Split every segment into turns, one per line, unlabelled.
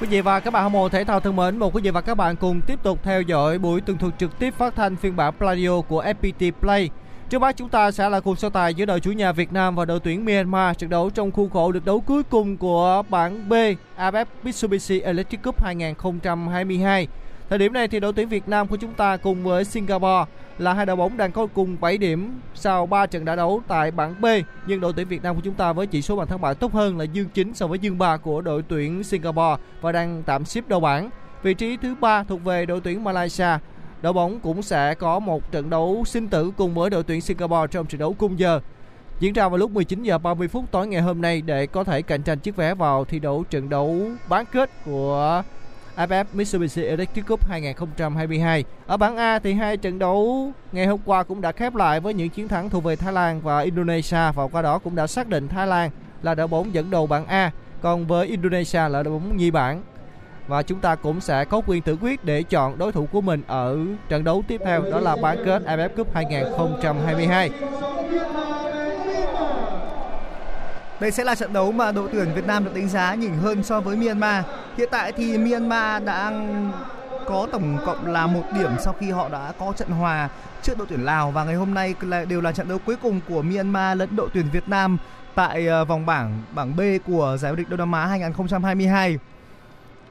Quý vị và các bạn hâm mộ thể thao thân mến, một quý vị và các bạn cùng tiếp tục theo dõi buổi tường thuật trực tiếp phát thanh phiên bản Pladio của FPT Play. Trước mắt chúng ta sẽ là cuộc so tài giữa đội chủ nhà Việt Nam và đội tuyển Myanmar trận đấu trong khuôn khổ được đấu cuối cùng của bảng B AFF Mitsubishi Electric Cup 2022. Thời điểm này thì đội tuyển Việt Nam của chúng ta cùng với Singapore là hai đội bóng đang có cùng 7 điểm sau 3 trận đã đấu tại bảng B. Nhưng đội tuyển Việt Nam của chúng ta với chỉ số bàn thắng bại tốt hơn là dương 9 so với dương 3 của đội tuyển Singapore và đang tạm xếp đầu bảng. Vị trí thứ ba thuộc về đội tuyển Malaysia. Đội bóng cũng sẽ có một trận đấu sinh tử cùng với đội tuyển Singapore trong trận đấu cung giờ diễn ra vào lúc 19 giờ 30 phút tối ngày hôm nay để có thể cạnh tranh chiếc vé vào thi đấu trận đấu bán kết của AFF Mitsubishi Electric Cup 2022. Ở bảng A thì hai trận đấu ngày hôm qua cũng đã khép lại với những chiến thắng thuộc về Thái Lan và Indonesia và qua đó cũng đã xác định Thái Lan là đội bóng dẫn đầu bảng A, còn với Indonesia là đội bóng nhì bảng. Và chúng ta cũng sẽ có quyền tự quyết để chọn đối thủ của mình ở trận đấu tiếp theo đó là bán kết AFF Cup 2022.
Đây sẽ là trận đấu mà đội tuyển Việt Nam được đánh giá nhỉnh hơn so với Myanmar. Hiện tại thì Myanmar đã có tổng cộng là một điểm sau khi họ đã có trận hòa trước đội tuyển Lào và ngày hôm nay là đều là trận đấu cuối cùng của Myanmar lẫn đội tuyển Việt Nam tại ờ, vòng bảng bảng B của giải vô địch Đông Nam Á 2022.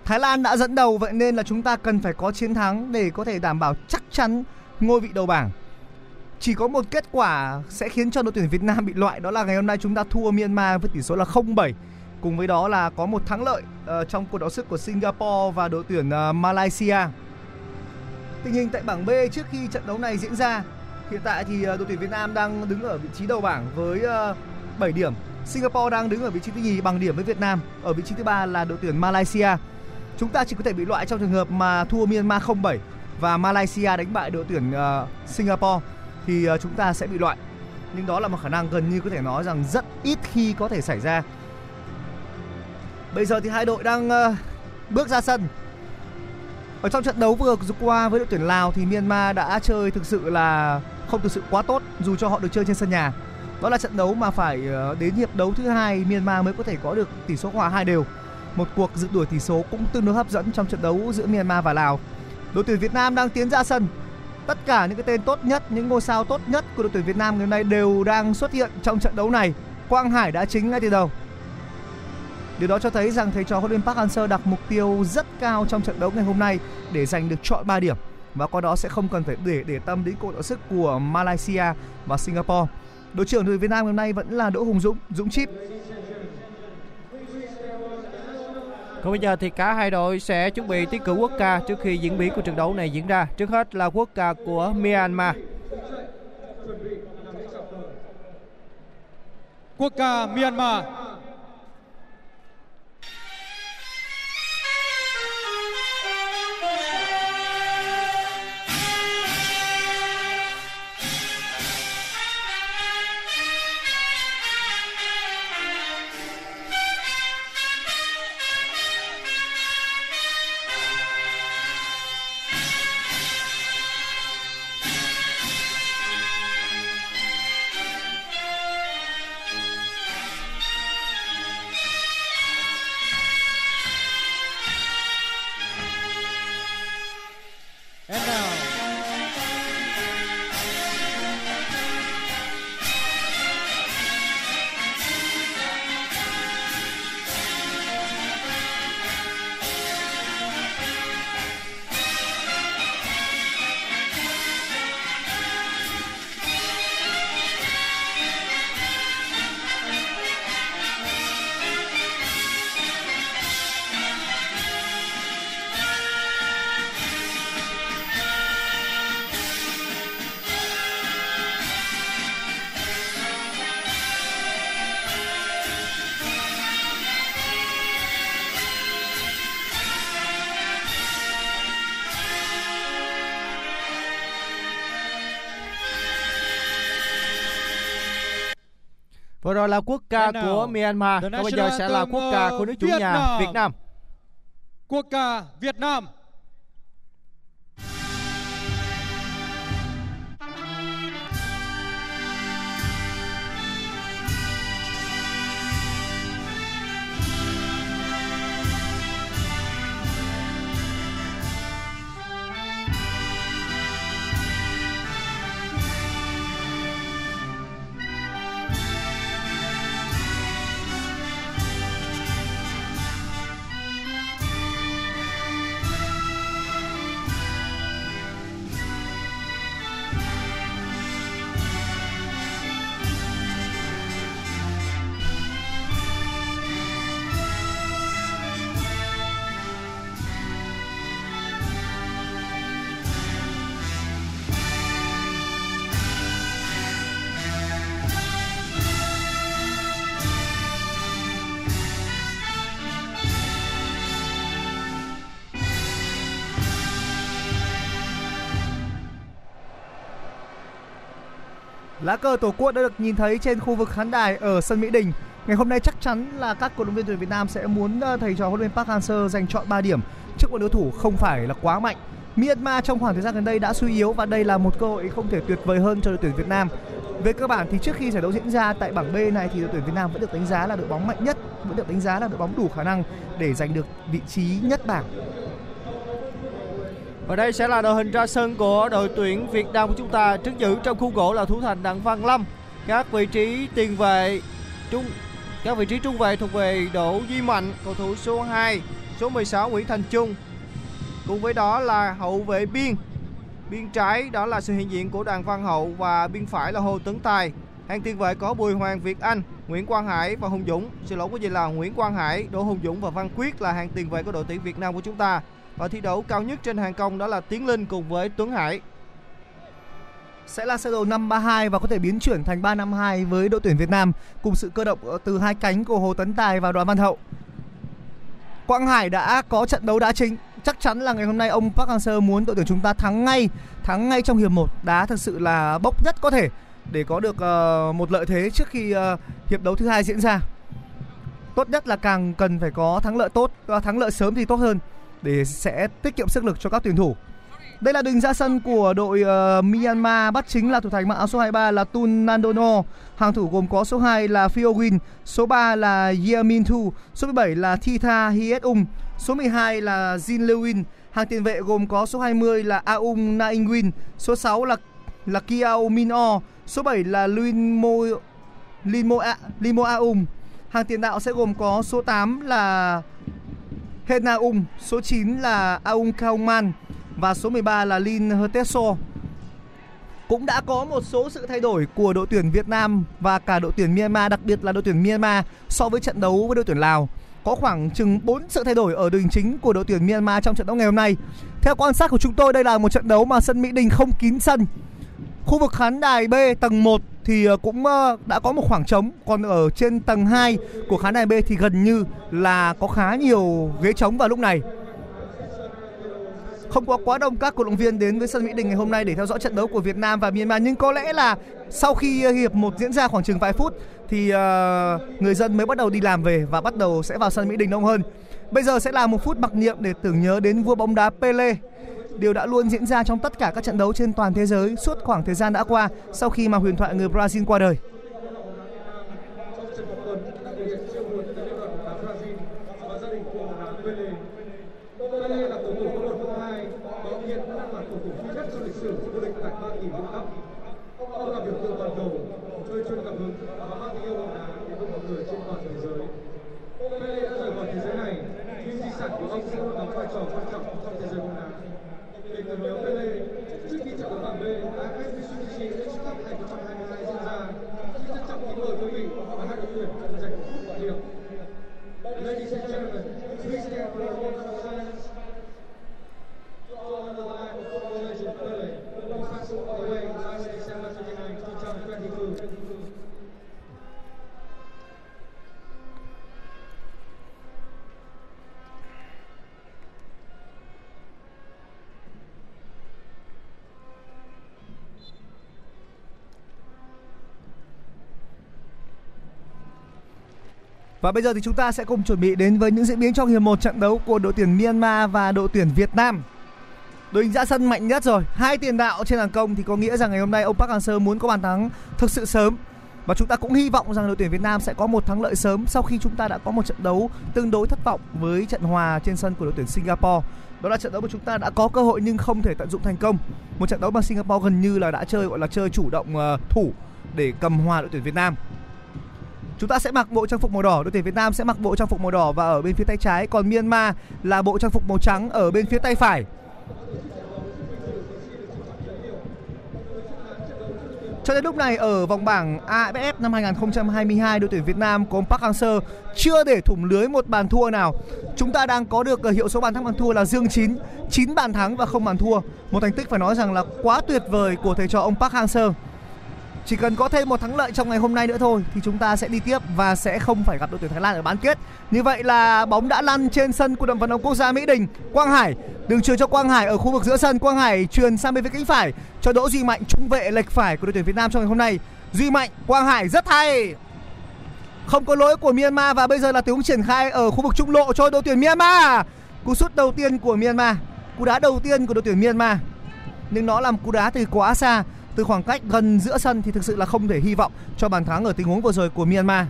Thái Lan đã dẫn đầu, vậy nên là chúng ta cần phải có chiến thắng để có thể đảm bảo chắc chắn ngôi vị đầu bảng. Chỉ có một kết quả sẽ khiến cho đội tuyển Việt Nam bị loại đó là ngày hôm nay chúng ta thua Myanmar với tỷ số là 0-7. Cùng với đó là có một thắng lợi uh, trong cuộc đấu sức của Singapore và đội tuyển uh, Malaysia. Tình hình tại bảng B trước khi trận đấu này diễn ra, hiện tại thì uh, đội tuyển Việt Nam đang đứng ở vị trí đầu bảng với uh, 7 điểm. Singapore đang đứng ở vị trí thứ nhì bằng điểm với Việt Nam. Ở vị trí thứ ba là đội tuyển Malaysia. Chúng ta chỉ có thể bị loại trong trường hợp mà thua Myanmar 0-7 và Malaysia đánh bại đội tuyển uh, Singapore thì ờ, chúng ta sẽ bị loại. Nhưng đó là một khả năng gần như có thể nói rằng rất ít khi có thể xảy ra. Bây giờ thì hai đội đang ờ, bước ra sân. Ở trong trận đấu vừa qua với đội tuyển Lào thì Myanmar đã chơi thực sự là không thực sự quá tốt, dù cho họ được chơi trên sân nhà. Đó là trận đấu mà phải ờ, đến hiệp đấu thứ hai Myanmar mới có thể có được tỷ số hòa hai đều. Một cuộc dự đuổi tỷ số cũng tương đối hấp dẫn trong trận đấu giữa Myanmar và Lào. Đội tuyển Việt Nam đang tiến ra sân. Tất cả những cái tên tốt nhất, những ngôi sao tốt nhất của đội tuyển Việt Nam ngày hôm nay đều đang xuất hiện trong trận đấu này. Quang Hải đã chính ngay từ đầu. Điều đó cho thấy rằng thầy trò huấn luyện Park Hang-seo đặt mục tiêu rất cao trong trận đấu ngày hôm nay để giành được trọn 3 điểm và qua đó sẽ không cần phải để để tâm đến cuộc đọ sức của Malaysia và Singapore. Đội trưởng đội Việt Nam hôm nay vẫn là Đỗ Hùng Dũng, Dũng Chip.
Còn bây giờ thì cả hai đội sẽ chuẩn bị tiến cử quốc ca trước khi diễn biến của trận đấu này diễn ra. Trước hết là quốc ca của Myanmar.
quốc ca Myanmar.
Vừa rồi là quốc ca của Myanmar, còn bây giờ sẽ là quốc ca của nước chủ nhà. Việt Nam.
Quốc ca Việt Nam.
Lá cờ Tổ quốc đã được nhìn thấy trên khu vực khán đài ở sân Mỹ Đình. Ngày hôm nay chắc chắn là các cổ động viên tuyển Việt Nam sẽ muốn ờ, thầy trò huấn luyện Park Hang-seo giành chọn 3 điểm trước một đối thủ không phải là quá mạnh. Myanmar trong khoảng thời gian gần đây đã suy yếu và đây là một cơ hội không thể tuyệt vời hơn cho đội tuyển Việt Nam. Về cơ bản thì trước khi giải đấu diễn ra tại bảng B này thì đội tuyển Việt Nam vẫn được đánh giá là đội bóng mạnh nhất, vẫn được đánh giá là đội bóng đủ khả năng để giành được vị trí nhất bảng.
Và đây sẽ là đội hình ra sân của đội tuyển Việt Nam của chúng ta trước giữ trong khu gỗ là thủ thành Đặng Văn Lâm. Các vị trí tiền vệ trung các vị trí trung vệ thuộc về Đỗ Duy Mạnh, cầu thủ số 2, số 16 Nguyễn Thành Trung. Cùng với đó là hậu vệ biên. Biên trái đó là sự hiện diện của Đoàn Văn Hậu và biên phải là Hồ Tấn Tài. Hàng tiền vệ có Bùi Hoàng Việt Anh, Nguyễn Quang Hải và Hùng Dũng. Xin lỗi quý vị là Nguyễn Quang Hải, Đỗ Hùng Dũng và Văn Quyết là hàng tiền vệ của đội tuyển Việt Nam của chúng ta. Và thi đấu cao nhất trên hàng công đó là Tiến Linh cùng với Tuấn Hải.
sẽ là sơ đồ 532 và có thể biến chuyển thành 352 với đội tuyển Việt Nam cùng sự cơ động ờ, từ hai cánh của Hồ Tấn Tài và Đoàn Văn Hậu. Quang Hải đã có trận đấu đá chính, chắc chắn là ngày hôm nay ông Park Hang-seo muốn đội tuyển chúng ta thắng ngay, thắng ngay trong hiệp 1, đá thực sự là bốc nhất có thể để có được uh, một lợi thế trước khi uh, hiệp đấu thứ hai diễn ra. Tốt nhất là càng cần phải có thắng lợi tốt, uh, thắng lợi sớm thì tốt hơn để sẽ tiết kiệm sức lực cho các tuyển thủ. Đây là đường ra sân của đội uh, Myanmar bắt chính là thủ thành mặc áo số 23 là Tun Nandono. Hàng thủ gồm có số 2 là Fiowin, Win, số 3 là Yamin Thu, số 17 là Thitha Hiet Ung, số 12 là Jin Lewin. Hàng tiền vệ gồm có số 20 là Aung Naing Win, số 6 là là Kiao Min O, số 7 là Luin Mo Limo A, Limo Aum. Hàng tiền đạo sẽ gồm có số 8 là Hena Um, số 9 là Aung Kaung và số 13 là Lin Herteso. Cũng đã có một số sự thay đổi của đội tuyển Việt Nam và cả đội tuyển Myanmar, đặc biệt là đội tuyển Myanmar so với trận đấu với đội tuyển Lào. Có khoảng chừng 4 sự thay đổi ở đường chính của đội tuyển Myanmar trong trận đấu ngày hôm nay. Theo quan sát của chúng tôi, đây là một trận đấu mà sân Mỹ Đình không kín sân. Khu vực khán đài B tầng 1 thì ờ, cũng ờ, đã có một khoảng trống, còn ở trên tầng 2 của khán đài B thì gần như là có khá nhiều ghế trống vào lúc này. Không có quá đông các cổ động viên đến với sân Mỹ Đình ngày hôm nay để theo dõi trận đấu của Việt Nam và Myanmar nhưng có lẽ là sau khi ờ, hiệp một diễn ra khoảng chừng vài phút thì người dân mới bắt đầu đi làm về và bắt đầu sẽ vào sân Mỹ Đình đông hơn. Bây giờ sẽ là một phút mặc niệm để tưởng nhớ đến vua bóng đá Pele điều đã luôn diễn ra trong tất cả các trận đấu trên toàn thế giới suốt khoảng thời gian đã qua sau khi mà huyền thoại người Brazil qua đời. Và bây giờ thì chúng ta sẽ cùng chuẩn bị đến với những diễn biến trong hiệp một trận đấu của đội tuyển Myanmar và đội tuyển Việt Nam. Đội hình ra sân mạnh nhất rồi, hai tiền đạo trên hàng công thì có nghĩa rằng ngày hôm nay ông Park Hang-seo muốn có bàn thắng thực sự sớm. Và chúng ta cũng hy vọng rằng đội tuyển Việt Nam sẽ có một thắng lợi sớm sau khi chúng ta đã có một trận đấu tương đối thất vọng với trận hòa trên sân của đội tuyển Singapore. Đó là trận đấu mà chúng ta đã có cơ hội nhưng không thể tận dụng thành công. Một trận đấu mà Singapore gần như là đã chơi gọi là chơi chủ động ờ, thủ để cầm hòa đội tuyển Việt Nam. Chúng ta sẽ mặc bộ trang phục màu đỏ, đội tuyển Việt Nam sẽ mặc bộ trang phục màu đỏ và ở bên phía tay trái, còn Myanmar là bộ trang phục màu trắng ở bên phía tay phải. Cho đến lúc này ở vòng bảng AFF năm 2022 đội tuyển Việt Nam của ông Park Hang-seo chưa để thủng lưới một bàn thua nào. Chúng ta đang có được ờ, hiệu số bàn thắng bàn thua là dương 9, 9 bàn thắng và không bàn thua. Một thành tích phải nói rằng là quá tuyệt vời của thầy trò ông Park Hang-seo. Chỉ cần có thêm một thắng lợi trong ngày hôm nay nữa thôi thì chúng ta sẽ đi tiếp và sẽ không phải gặp đội tuyển Thái Lan ở bán kết. Như vậy là bóng đã lăn trên sân của đội vận động quốc gia Mỹ Đình. Quang Hải đường truyền cho Quang Hải ở khu vực giữa sân. Quang Hải truyền sang bên phía cánh phải cho Đỗ Duy Mạnh trung vệ lệch phải của đội tuyển Việt Nam trong ngày hôm nay. Duy Mạnh, Quang Hải rất hay. Không có lỗi của Myanmar và bây giờ là tiếng triển khai ở khu vực trung lộ cho đội tuyển Myanmar. Cú sút đầu tiên của Myanmar, cú đá đầu tiên của đội tuyển Myanmar. Nhưng nó làm cú đá từ quá xa từ khoảng cách gần giữa sân thì thực sự là không thể hy vọng cho bàn thắng ở tình huống vừa rồi của Myanmar.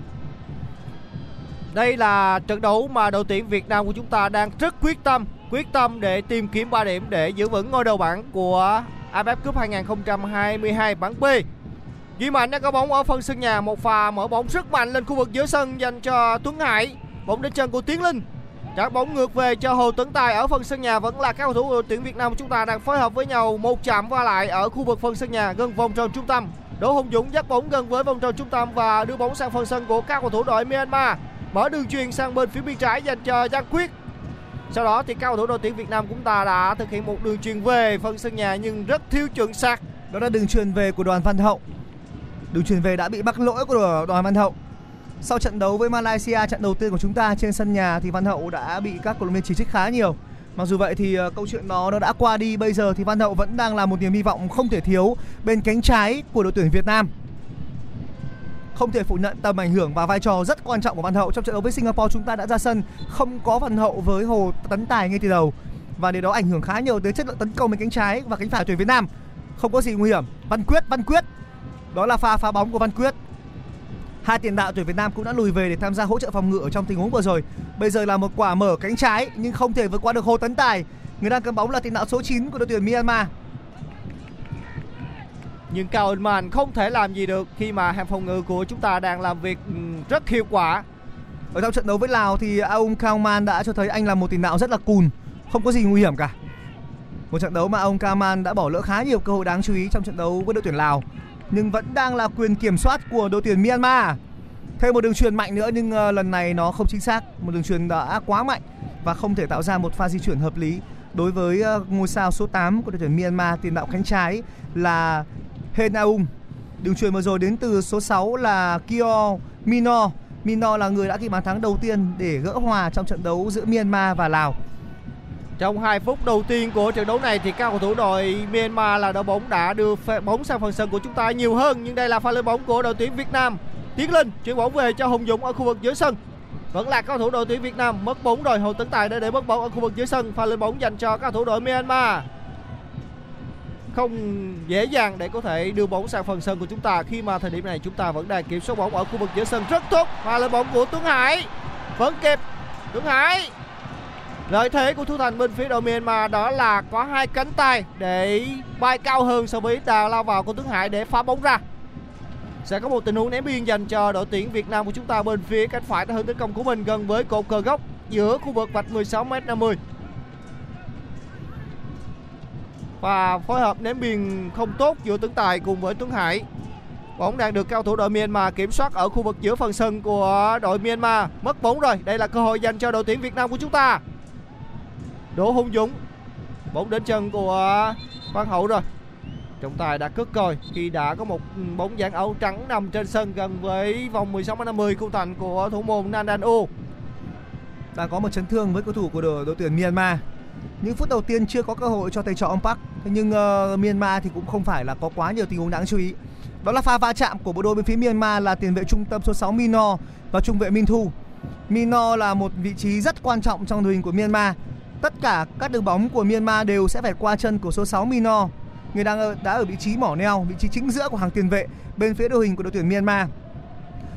Đây là trận đấu mà đội tuyển Việt Nam của chúng ta đang rất quyết tâm, quyết tâm để tìm kiếm 3 điểm để giữ vững ngôi đầu bảng của AFF Cup 2022 bảng B. Duy Mạnh đã có bóng ở phần sân nhà, một pha mở bóng rất mạnh lên khu vực giữa sân dành cho Tuấn Hải. Bóng đến chân của Tiến Linh. Trả bóng ngược về cho Hồ tấn Tài ở phần sân nhà vẫn là các cầu thủ đội tuyển Việt Nam chúng ta đang phối hợp với nhau một chạm qua lại ở khu vực phần sân nhà gần vòng tròn trung tâm. Đỗ Hùng Dũng dắt bóng gần với vòng tròn trung tâm và đưa bóng sang phần sân của các cầu thủ đội Myanmar. Mở đường truyền sang bên phía bên trái dành cho Giang Quyết. Sau đó thì các cầu thủ đội tuyển Việt Nam chúng ta đã thực hiện một đường truyền về phần sân nhà nhưng rất thiếu chuẩn xác.
Đó là đường truyền về của Đoàn Văn Hậu. Đường truyền về đã bị mắc lỗi của Đoàn Văn Hậu. Sau trận đấu với Malaysia trận đầu tiên của chúng ta trên sân nhà thì Văn Hậu đã bị các cổ động viên chỉ trích khá nhiều. Mặc dù vậy thì ờ, câu chuyện đó nó đã qua đi bây giờ thì Văn Hậu vẫn đang là một niềm hy vọng không thể thiếu bên cánh trái của đội tuyển Việt Nam. Không thể phủ nhận tầm ảnh hưởng và vai trò rất quan trọng của Văn Hậu trong trận đấu với Singapore chúng ta đã ra sân không có Văn Hậu với Hồ Tấn Tài ngay từ đầu và điều đó ảnh hưởng khá nhiều tới chất lượng tấn công bên cánh trái và cánh phải tuyển Việt Nam. Không có gì nguy hiểm. Văn Quyết, Văn Quyết. Đó là pha phá bóng của Văn Quyết Hai tiền đạo tuyển Việt Nam cũng đã lùi về để tham gia hỗ trợ phòng ngự ở trong tình huống vừa rồi. Bây giờ là một quả mở cánh trái nhưng không thể vượt qua được Hồ Tấn Tài. Người đang cầm bóng là tiền đạo số 9 của đội tuyển Myanmar.
Nhưng Cao Ân Man không thể làm gì được khi mà hàng phòng ngự của chúng ta đang làm việc ừ, rất hiệu quả.
Ở trong trận đấu với Lào thì Aung Man đã cho thấy anh là một tiền đạo rất là cùn, không có gì nguy hiểm cả. Một trận đấu mà ông Kaman đã bỏ lỡ khá nhiều cơ hội đáng chú ý trong trận đấu với đội tuyển Lào nhưng vẫn đang là quyền kiểm soát của đội tuyển Myanmar. Thêm một đường truyền mạnh nữa nhưng ờ, lần này nó không chính xác, một đường truyền đã quá mạnh và không thể tạo ra một pha di chuyển hợp lý đối với ờ, ngôi sao số 8 của đội tuyển Myanmar tiền đạo cánh trái là Henaum. Đường truyền vừa rồi đến từ số 6 là Kio Mino. Mino là người đã ghi bàn thắng đầu tiên để gỡ hòa trong trận đấu giữa Myanmar và Lào.
Trong 2 phút đầu tiên của trận đấu này thì các cầu thủ đội Myanmar là đội bóng đã đưa bóng sang phần sân của chúng ta nhiều hơn, nhưng đây là pha lên bóng của đội tuyển Việt Nam. Tiến Linh chuyển bóng về cho Hùng Dũng ở khu vực giữa sân. Vẫn là cầu thủ đội tuyển Việt Nam mất bóng rồi, Hồ Tấn Tài đã để mất bóng ở khu vực dưới sân pha lên bóng dành cho các cầu thủ đội Myanmar. Không dễ dàng để có thể đưa bóng sang phần sân của chúng ta khi mà thời điểm này chúng ta vẫn đang kiểm soát bóng ở khu vực giữa sân rất tốt. Pha lên bóng của Tuấn Hải vẫn kịp, Tuấn Hải Lợi thế của thủ Thành bên phía đội Myanmar đó là có hai cánh tay để bay cao hơn so với đà lao vào của Tuấn Hải để phá bóng ra. Sẽ có một tình huống ném biên dành cho đội tuyển Việt Nam của chúng ta bên phía cánh phải hướng tấn công của mình gần với cột cờ góc giữa khu vực vạch 16m50. Và phối hợp ném biên không tốt giữa Tuấn Tài cùng với Tuấn Hải. Bóng đang được cao thủ đội Myanmar kiểm soát ở khu vực giữa phần sân của đội Myanmar. Mất bóng rồi. Đây là cơ hội dành cho đội tuyển Việt Nam của chúng ta. Đỗ Hùng Dũng bóng đến chân của Văn Hậu rồi trọng tài đã cất còi khi đã có một bóng dáng áo trắng nằm trên sân gần với vòng 16 50 khung thành của thủ môn Nandan U.
Đang có một chấn thương với cầu thủ của đội, đội tuyển Myanmar. Những phút đầu tiên chưa có cơ hội cho thầy trò ông Park, thế nhưng uh, Myanmar thì cũng không phải là có quá nhiều tình huống đáng chú ý. Đó là pha va chạm của bộ đôi bên phía Myanmar là tiền vệ trung tâm số 6 Mino và trung vệ Min Thu. Mino là một vị trí rất quan trọng trong đội hình của Myanmar. Tất cả các đường bóng của Myanmar đều sẽ phải qua chân của số 6 Mino. Người đang ở, đã ở vị trí mỏ neo, vị trí chính giữa của hàng tiền vệ bên phía đội hình của đội tuyển Myanmar.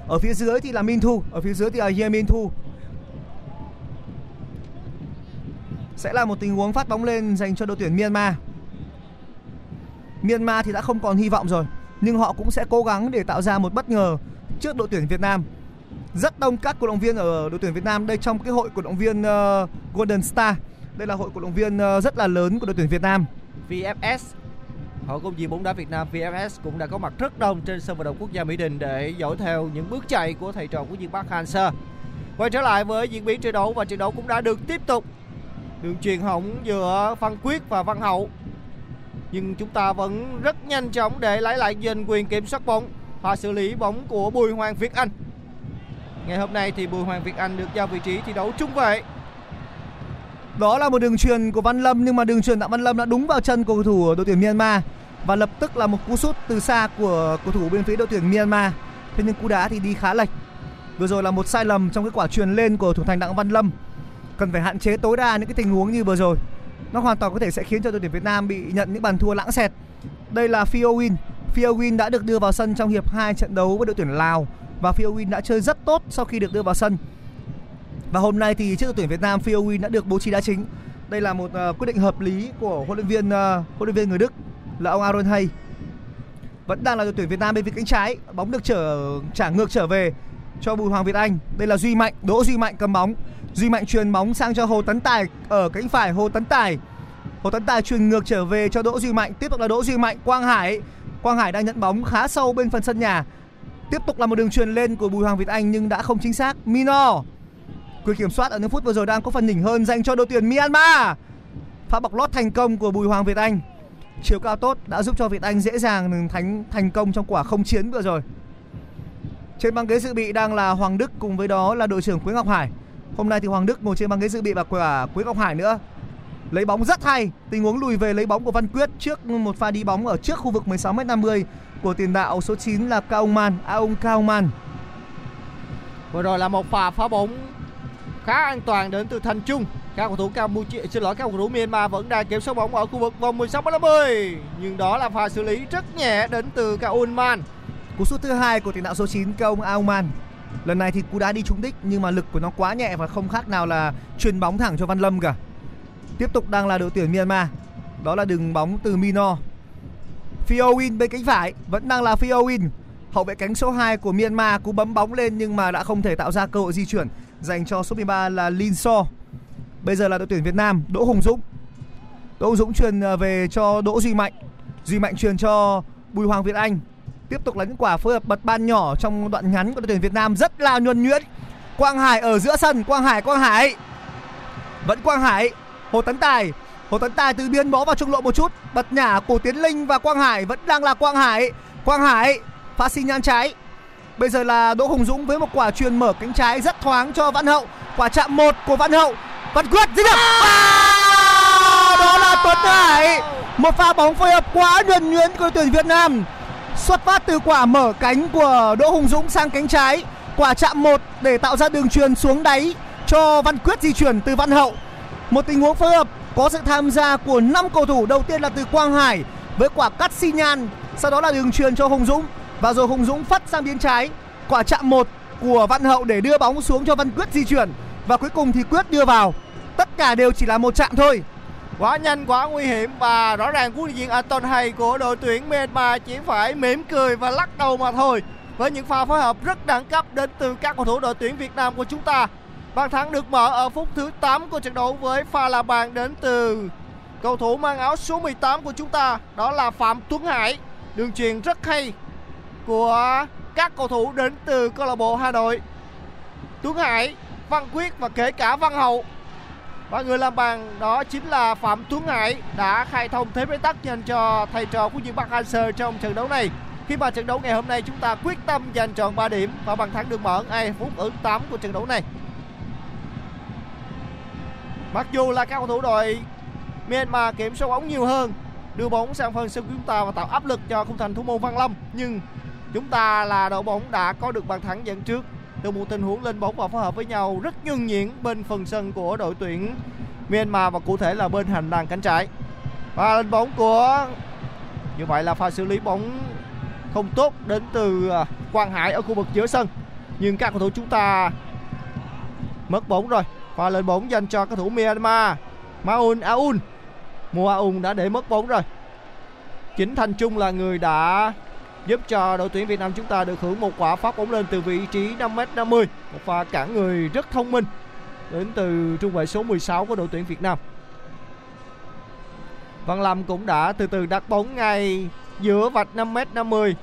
Ở phía dưới thì là Min Thu, ở phía dưới thì là Ye Min Thu. Sẽ là một tình huống phát bóng lên dành cho đội tuyển Myanmar. Myanmar thì đã không còn hy vọng rồi, nhưng họ cũng sẽ cố gắng để tạo ra một bất ngờ trước đội tuyển Việt Nam. Rất đông các cổ động viên ở đội tuyển Việt Nam đây trong cái hội cổ động viên uh, Golden Star. Đây là hội cổ động viên ờ, rất là lớn của đội tuyển Việt Nam.
VFS Hội công viên bóng đá Việt Nam VFS cũng đã có mặt rất đông trên sân vận động quốc gia Mỹ Đình để dõi theo những bước chạy của thầy trò của viên Park Hang-seo. Quay trở lại với diễn biến trận đấu và trận đấu cũng đã được tiếp tục. Đường truyền hỏng giữa Văn Quyết và Văn Hậu. Nhưng chúng ta vẫn rất nhanh chóng để lấy lại giành quyền kiểm soát bóng và xử lý bóng của Bùi Hoàng Việt Anh. Ngày hôm nay thì Bùi Hoàng Việt Anh được giao vị trí thi đấu trung vệ.
Đó là một đường truyền của Văn Lâm, nhưng mà đường truyền Đặng Văn Lâm đã đúng vào chân của cầu thủ đội tuyển Myanmar và lập tức là một cú sút từ xa của cầu thủ bên phía đội tuyển Myanmar. Thế nhưng cú đá thì đi khá lệch. Vừa rồi là một sai lầm trong cái quả truyền lên của thủ thành Đặng Văn Lâm. Cần phải hạn chế tối đa những cái tình huống như vừa rồi. Nó hoàn toàn có thể sẽ khiến cho đội tuyển Việt Nam bị nhận những bàn thua lãng xẹt. Đây là Phil Win. Phil Win đã được đưa vào sân trong hiệp 2 trận đấu với đội tuyển Lào và Phil Win đã chơi rất tốt sau khi được đưa vào sân. Và hôm nay thì trước đội tuyển Việt Nam Phil Win đã được bố trí đá chính. Đây là một uh, quyết định hợp lý của huấn luyện viên uh, huấn luyện viên người Đức là ông Aaron Hay. Vẫn đang là đội tuyển Việt Nam bên phía cánh trái, bóng được trở trả ngược trở về cho Bùi Hoàng Việt Anh. Đây là Duy Mạnh, Đỗ Duy Mạnh cầm bóng. Duy Mạnh truyền bóng sang cho Hồ Tấn Tài ở cánh phải Hồ Tấn Tài. Hồ Tấn Tài truyền ngược trở về cho Đỗ Duy Mạnh, tiếp tục là Đỗ Duy Mạnh, Quang Hải. Quang Hải đang nhận bóng khá sâu bên phần sân nhà. Tiếp tục là một đường truyền lên của Bùi Hoàng Việt Anh nhưng đã không chính xác. Mino. Quyền kiểm soát ở những phút vừa rồi đang có phần nhỉnh hơn dành cho đội tuyển Myanmar. Pha bọc lót thành công của Bùi Hoàng Việt Anh. Chiều cao tốt đã giúp cho Việt Anh dễ dàng thành thành công trong quả không chiến vừa rồi. Trên băng ghế dự bị đang là Hoàng Đức cùng với đó là đội trưởng Quế Ngọc Hải. Hôm nay thì Hoàng Đức ngồi trên băng ghế dự bị và quả Quế Ngọc Hải nữa. Lấy bóng rất hay, tình huống lùi về lấy bóng của Văn Quyết trước một pha đi bóng ở trước khu vực 16m50 của tiền đạo số 9 là Cao Man, Aung Cao Man.
Vừa rồi là một pha phá bóng khá an toàn đến từ Thành Trung. Các cầu thủ Campuchia, xin lỗi, các cầu thủ Myanmar vẫn đang kiểm soát bóng ở khu vực vòng 16 50 nhưng đó là pha xử lý rất nhẹ đến từ Cao Man.
Cú sút thứ hai của tiền đạo số 9 Kaung Aoman. Lần này thì cú đá đi trúng đích, nhưng mà lực của nó quá nhẹ và không khác nào là truyền bóng thẳng cho Văn Lâm cả. Tiếp tục đang là đội tuyển Myanmar. Đó là đường bóng từ Mino. Fiowin bên cánh phải, vẫn đang là Fiowin. Hậu vệ cánh số 2 của Myanmar, cú bấm bóng lên nhưng mà đã không thể tạo ra cơ hội di chuyển dành cho số 13 là Lin So. Bây giờ là đội tuyển Việt Nam, Đỗ Hùng Dũng. Đỗ Hùng Dũng truyền à, về cho Đỗ Duy Mạnh. Duy Mạnh truyền cho Bùi Hoàng Việt Anh. Tiếp tục là những quả phối hợp bật ban nhỏ trong đoạn ngắn của đội tuyển Việt Nam rất là nhuần nhuyễn. Quang Hải ở giữa sân, Quang Hải, Quang Hải. Vẫn Quang Hải, Hồ Tấn Tài. Hồ Tấn Tài từ biên bó vào trung lộ một chút, bật nhả của Tiến Linh và Quang Hải vẫn đang là Quang Hải. Quang Hải phát sinh nhan trái. Bây giờ là Đỗ Hùng Dũng với một quả truyền mở cánh trái rất thoáng cho Văn Hậu. Quả chạm một của Văn Hậu. Văn Quyết dứt điểm. À, đó là Tuấn Hải. Một pha bóng phối hợp quá nhuần nhuyễn của tuyển Việt Nam. Xuất phát từ quả mở cánh của Đỗ Hùng Dũng sang cánh trái. Quả chạm một để tạo ra đường truyền xuống đáy cho Văn Quyết di chuyển từ Văn Hậu. Một tình huống phối hợp có sự tham gia của 5 cầu thủ đầu tiên là từ Quang Hải với quả cắt xi nhan, sau đó là đường truyền cho Hùng Dũng và rồi Hùng Dũng phát sang biên trái, quả chạm một của Văn Hậu để đưa bóng xuống cho Văn Quyết di chuyển và cuối cùng thì Quyết đưa vào. Tất cả đều chỉ là một chạm thôi.
Quá nhanh, quá nguy hiểm và rõ ràng huấn luyện viên Anton Hay của đội tuyển Myanmar chỉ phải mỉm cười và lắc đầu mà thôi. Với những pha phối hợp rất đẳng cấp đến từ các cầu thủ đội tuyển Việt Nam của chúng ta. Bàn thắng được mở ở phút thứ 8 của trận đấu với pha là bàn đến từ cầu thủ mang áo số 18 của chúng ta, đó là Phạm Tuấn Hải. Đường truyền rất hay của các cầu thủ đến từ câu lạc bộ Hà Nội. Tuấn Hải, Văn Quyết và kể cả Văn Hậu. Và người làm bàn đó chính là Phạm Tuấn Hải đã khai thông thế bế tắc dành cho thầy trò của Dương Bắc Hanser trong trận đấu này. Khi mà trận đấu ngày hôm nay chúng ta quyết tâm giành trọn 3 điểm và bàn thắng được mở ngay phút ứng 8 của trận đấu này. Mặc dù là các cầu thủ đội Myanmar kiểm soát bóng nhiều hơn, đưa bóng sang phần sân của chúng ta và tạo áp lực cho khung thành thủ môn Văn Lâm, nhưng chúng ta là đội bóng đã có được bàn thắng dẫn trước từ một tình huống lên bóng và phối hợp với nhau rất nhuần nhuyễn bên phần sân của đội tuyển Myanmar và cụ thể là bên hành lang cánh trái. Và lên bóng của, như vậy là pha xử lý bóng không tốt đến từ à, Quang Hải ở khu vực giữa sân. Nhưng các cầu thủ chúng ta mất bóng rồi. Và lên bóng dành cho cầu thủ Myanmar. Maun Aun. Mua Aun đã để mất bóng rồi. Chính Thành Trung là người đã giúp cho đội tuyển Việt Nam chúng ta được hưởng một quả phát bóng lên từ vị trí 5m50. Một pha cản người rất thông minh đến từ trung vệ số 16 của đội tuyển Việt Nam. Văn Lâm cũng đã từ từ đặt bóng ngay giữa vạch 5m50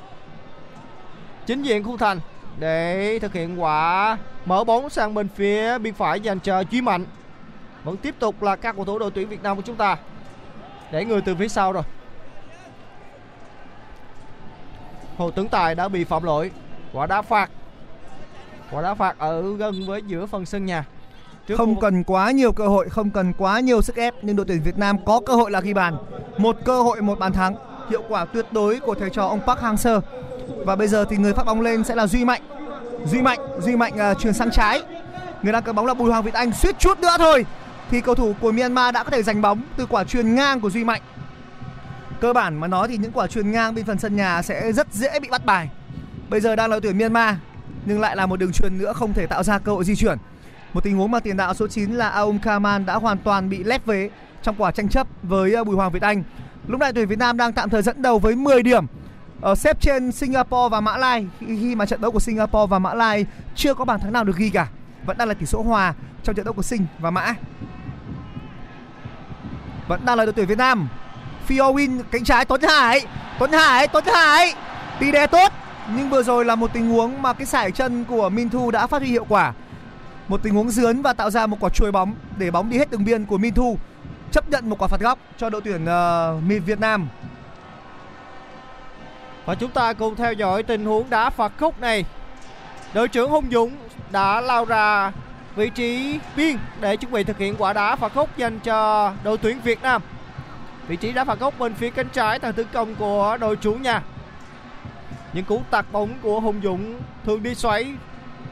chính diện khu thành để thực hiện quả mở bóng sang bên phía biên phải dành cho Duy Mạnh. Vẫn tiếp tục là các cầu thủ đội tuyển Việt Nam của chúng ta. Để người từ phía sau rồi. Hồ Tuấn Tài đã bị phạm lỗi. Quả đá phạt. Quả đá phạt ở gần với giữa phần sân nhà. Trước
Không
khu-
cần quá nhiều cơ hội, không cần quá nhiều sức ép nhưng đội tuyển Việt Nam có cơ hội là ghi bàn. Một cơ hội một bàn thắng. Hiệu quả tuyệt đối của thầy trò ông Park Hang-seo. Và bây giờ thì người phát bóng lên sẽ là Duy Mạnh. Duy Mạnh, Duy Mạnh à, chuyển sang trái. Người đang cầm bóng là Bùi Hoàng Việt Anh suýt chút nữa thôi thì cầu thủ của Myanmar đã có thể giành bóng từ quả chuyền ngang của Duy Mạnh. Cơ bản mà nói thì những quả truyền ngang bên phần sân nhà sẽ rất dễ bị bắt bài. Bây giờ đang là đội tuyển Myanmar nhưng lại là một đường truyền nữa không thể tạo ra cơ hội di chuyển. Một tình huống mà tiền đạo số 9 là Aum Kaman đã hoàn toàn bị lép vế trong quả tranh chấp với ờ, Bùi Hoàng Việt Anh. Lúc này tuyển Việt Nam đang tạm thời dẫn đầu với 10 điểm ở xếp trên Singapore và Mã Lai khi, mà trận đấu của Singapore và Mã Lai chưa có bàn thắng nào được ghi cả. Vẫn đang là tỷ số hòa trong trận đấu của Sinh và Mã. Vẫn đang là đội tuyển Việt Nam. Phio cánh trái Tuấn Hải, Tuấn Hải, Tuấn Hải. Tỷ đè tốt nhưng vừa rồi là một tình huống mà cái sải chân của Minh Thu đã phát huy hiệu quả một tình huống dướn và tạo ra một quả chuối bóng để bóng đi hết đường biên của Minh Thu chấp nhận một quả phạt góc cho đội tuyển uh, Việt Nam
Và chúng ta cùng theo dõi tình huống đá phạt khúc này. Đội trưởng Hùng Dũng đã lao ra vị trí biên để chuẩn bị thực hiện quả đá phạt khúc dành cho đội tuyển Việt Nam. Vị trí đá phạt góc bên phía cánh trái, thằng tấn công của đội chủ nhà. Những cú tạt bóng của Hùng Dũng thường đi xoáy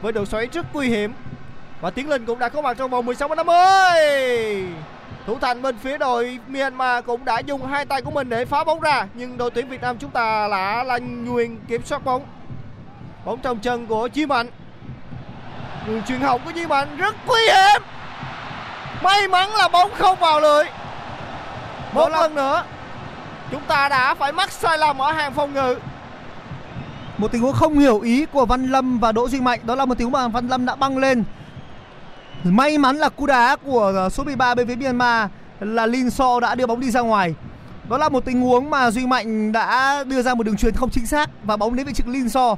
với độ xoáy rất nguy hiểm. Và Tiến Linh cũng đã có mặt trong vòng 16 50. Thủ thành bên phía đội Myanmar cũng đã dùng hai tay của mình để phá bóng ra, nhưng đội tuyển Việt Nam chúng ta là Lan Nguyên kiểm soát bóng. Bóng trong chân của Chí Mạnh. Đường truyền hỏng của Chí Mạnh rất nguy hiểm. May mắn là bóng không vào lưới. Một lần nữa chúng ta đã phải mắc sai lầm ở hàng phòng ngự.
một tình huống không hiểu ý của Văn Lâm và Đỗ Duy Mạnh. Đó là một tình huống mà Văn Lâm đã băng lên. May mắn là cú đá của uh, số 13 bên phía Myanmar là Lin So đã đưa bóng đi ra ngoài. Đó là một tình huống mà Duy Mạnh đã đưa ra một đường truyền không chính xác và bóng đến vị trí Lin So.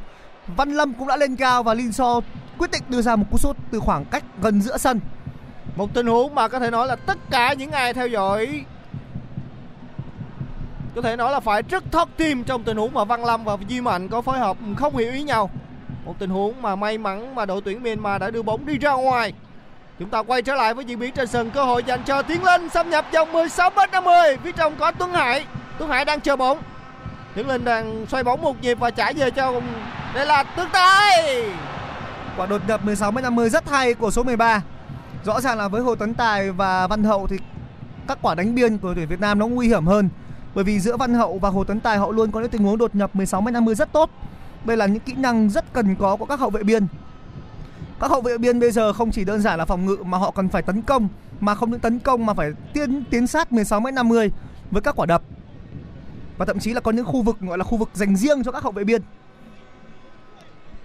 Văn Lâm cũng đã lên cao và Lin So quyết định đưa ra một cú sút từ khoảng cách gần giữa sân.
Một tình huống mà có thể nói là tất cả những ai theo dõi có thể nói là phải rất thất tim trong tình huống mà Văn Lâm và Duy Mạnh có phối hợp không hiểu ý nhau. Một tình huống mà may mắn mà đội tuyển Myanmar đã đưa bóng đi ra ngoài. Chúng ta quay trở lại với diễn biến trên sân, cơ hội dành cho Tiến Linh, xâm nhập vòng 16 m 50 phía trong có Tuấn Hải. Tuấn Hải đang chờ bóng. Tiến Linh đang xoay bóng một nhịp và trả về cho đây là Tuấn Tài.
quả đột nhập 16 m 50 rất hay của số 13 rõ ràng là với Hồ Tấn Tài và Văn Hậu thì các quả đánh biên của tuyển Việt Nam nó nguy hiểm hơn bởi vì giữa Văn Hậu và Hồ Tấn Tài, họ luôn có những tình huống đột nhập 16 m 50 rất tốt. Đây là những kỹ năng rất cần có của các hậu vệ biên. Các hậu vệ biên bây giờ không chỉ đơn giản là phòng ngự mà họ cần phải tấn công, mà không những tấn công mà phải tiến tiến sát 16 m 50 với các quả đập. Và thậm chí là có những khu vực, gọi là khu vực dành riêng cho các hậu vệ biên.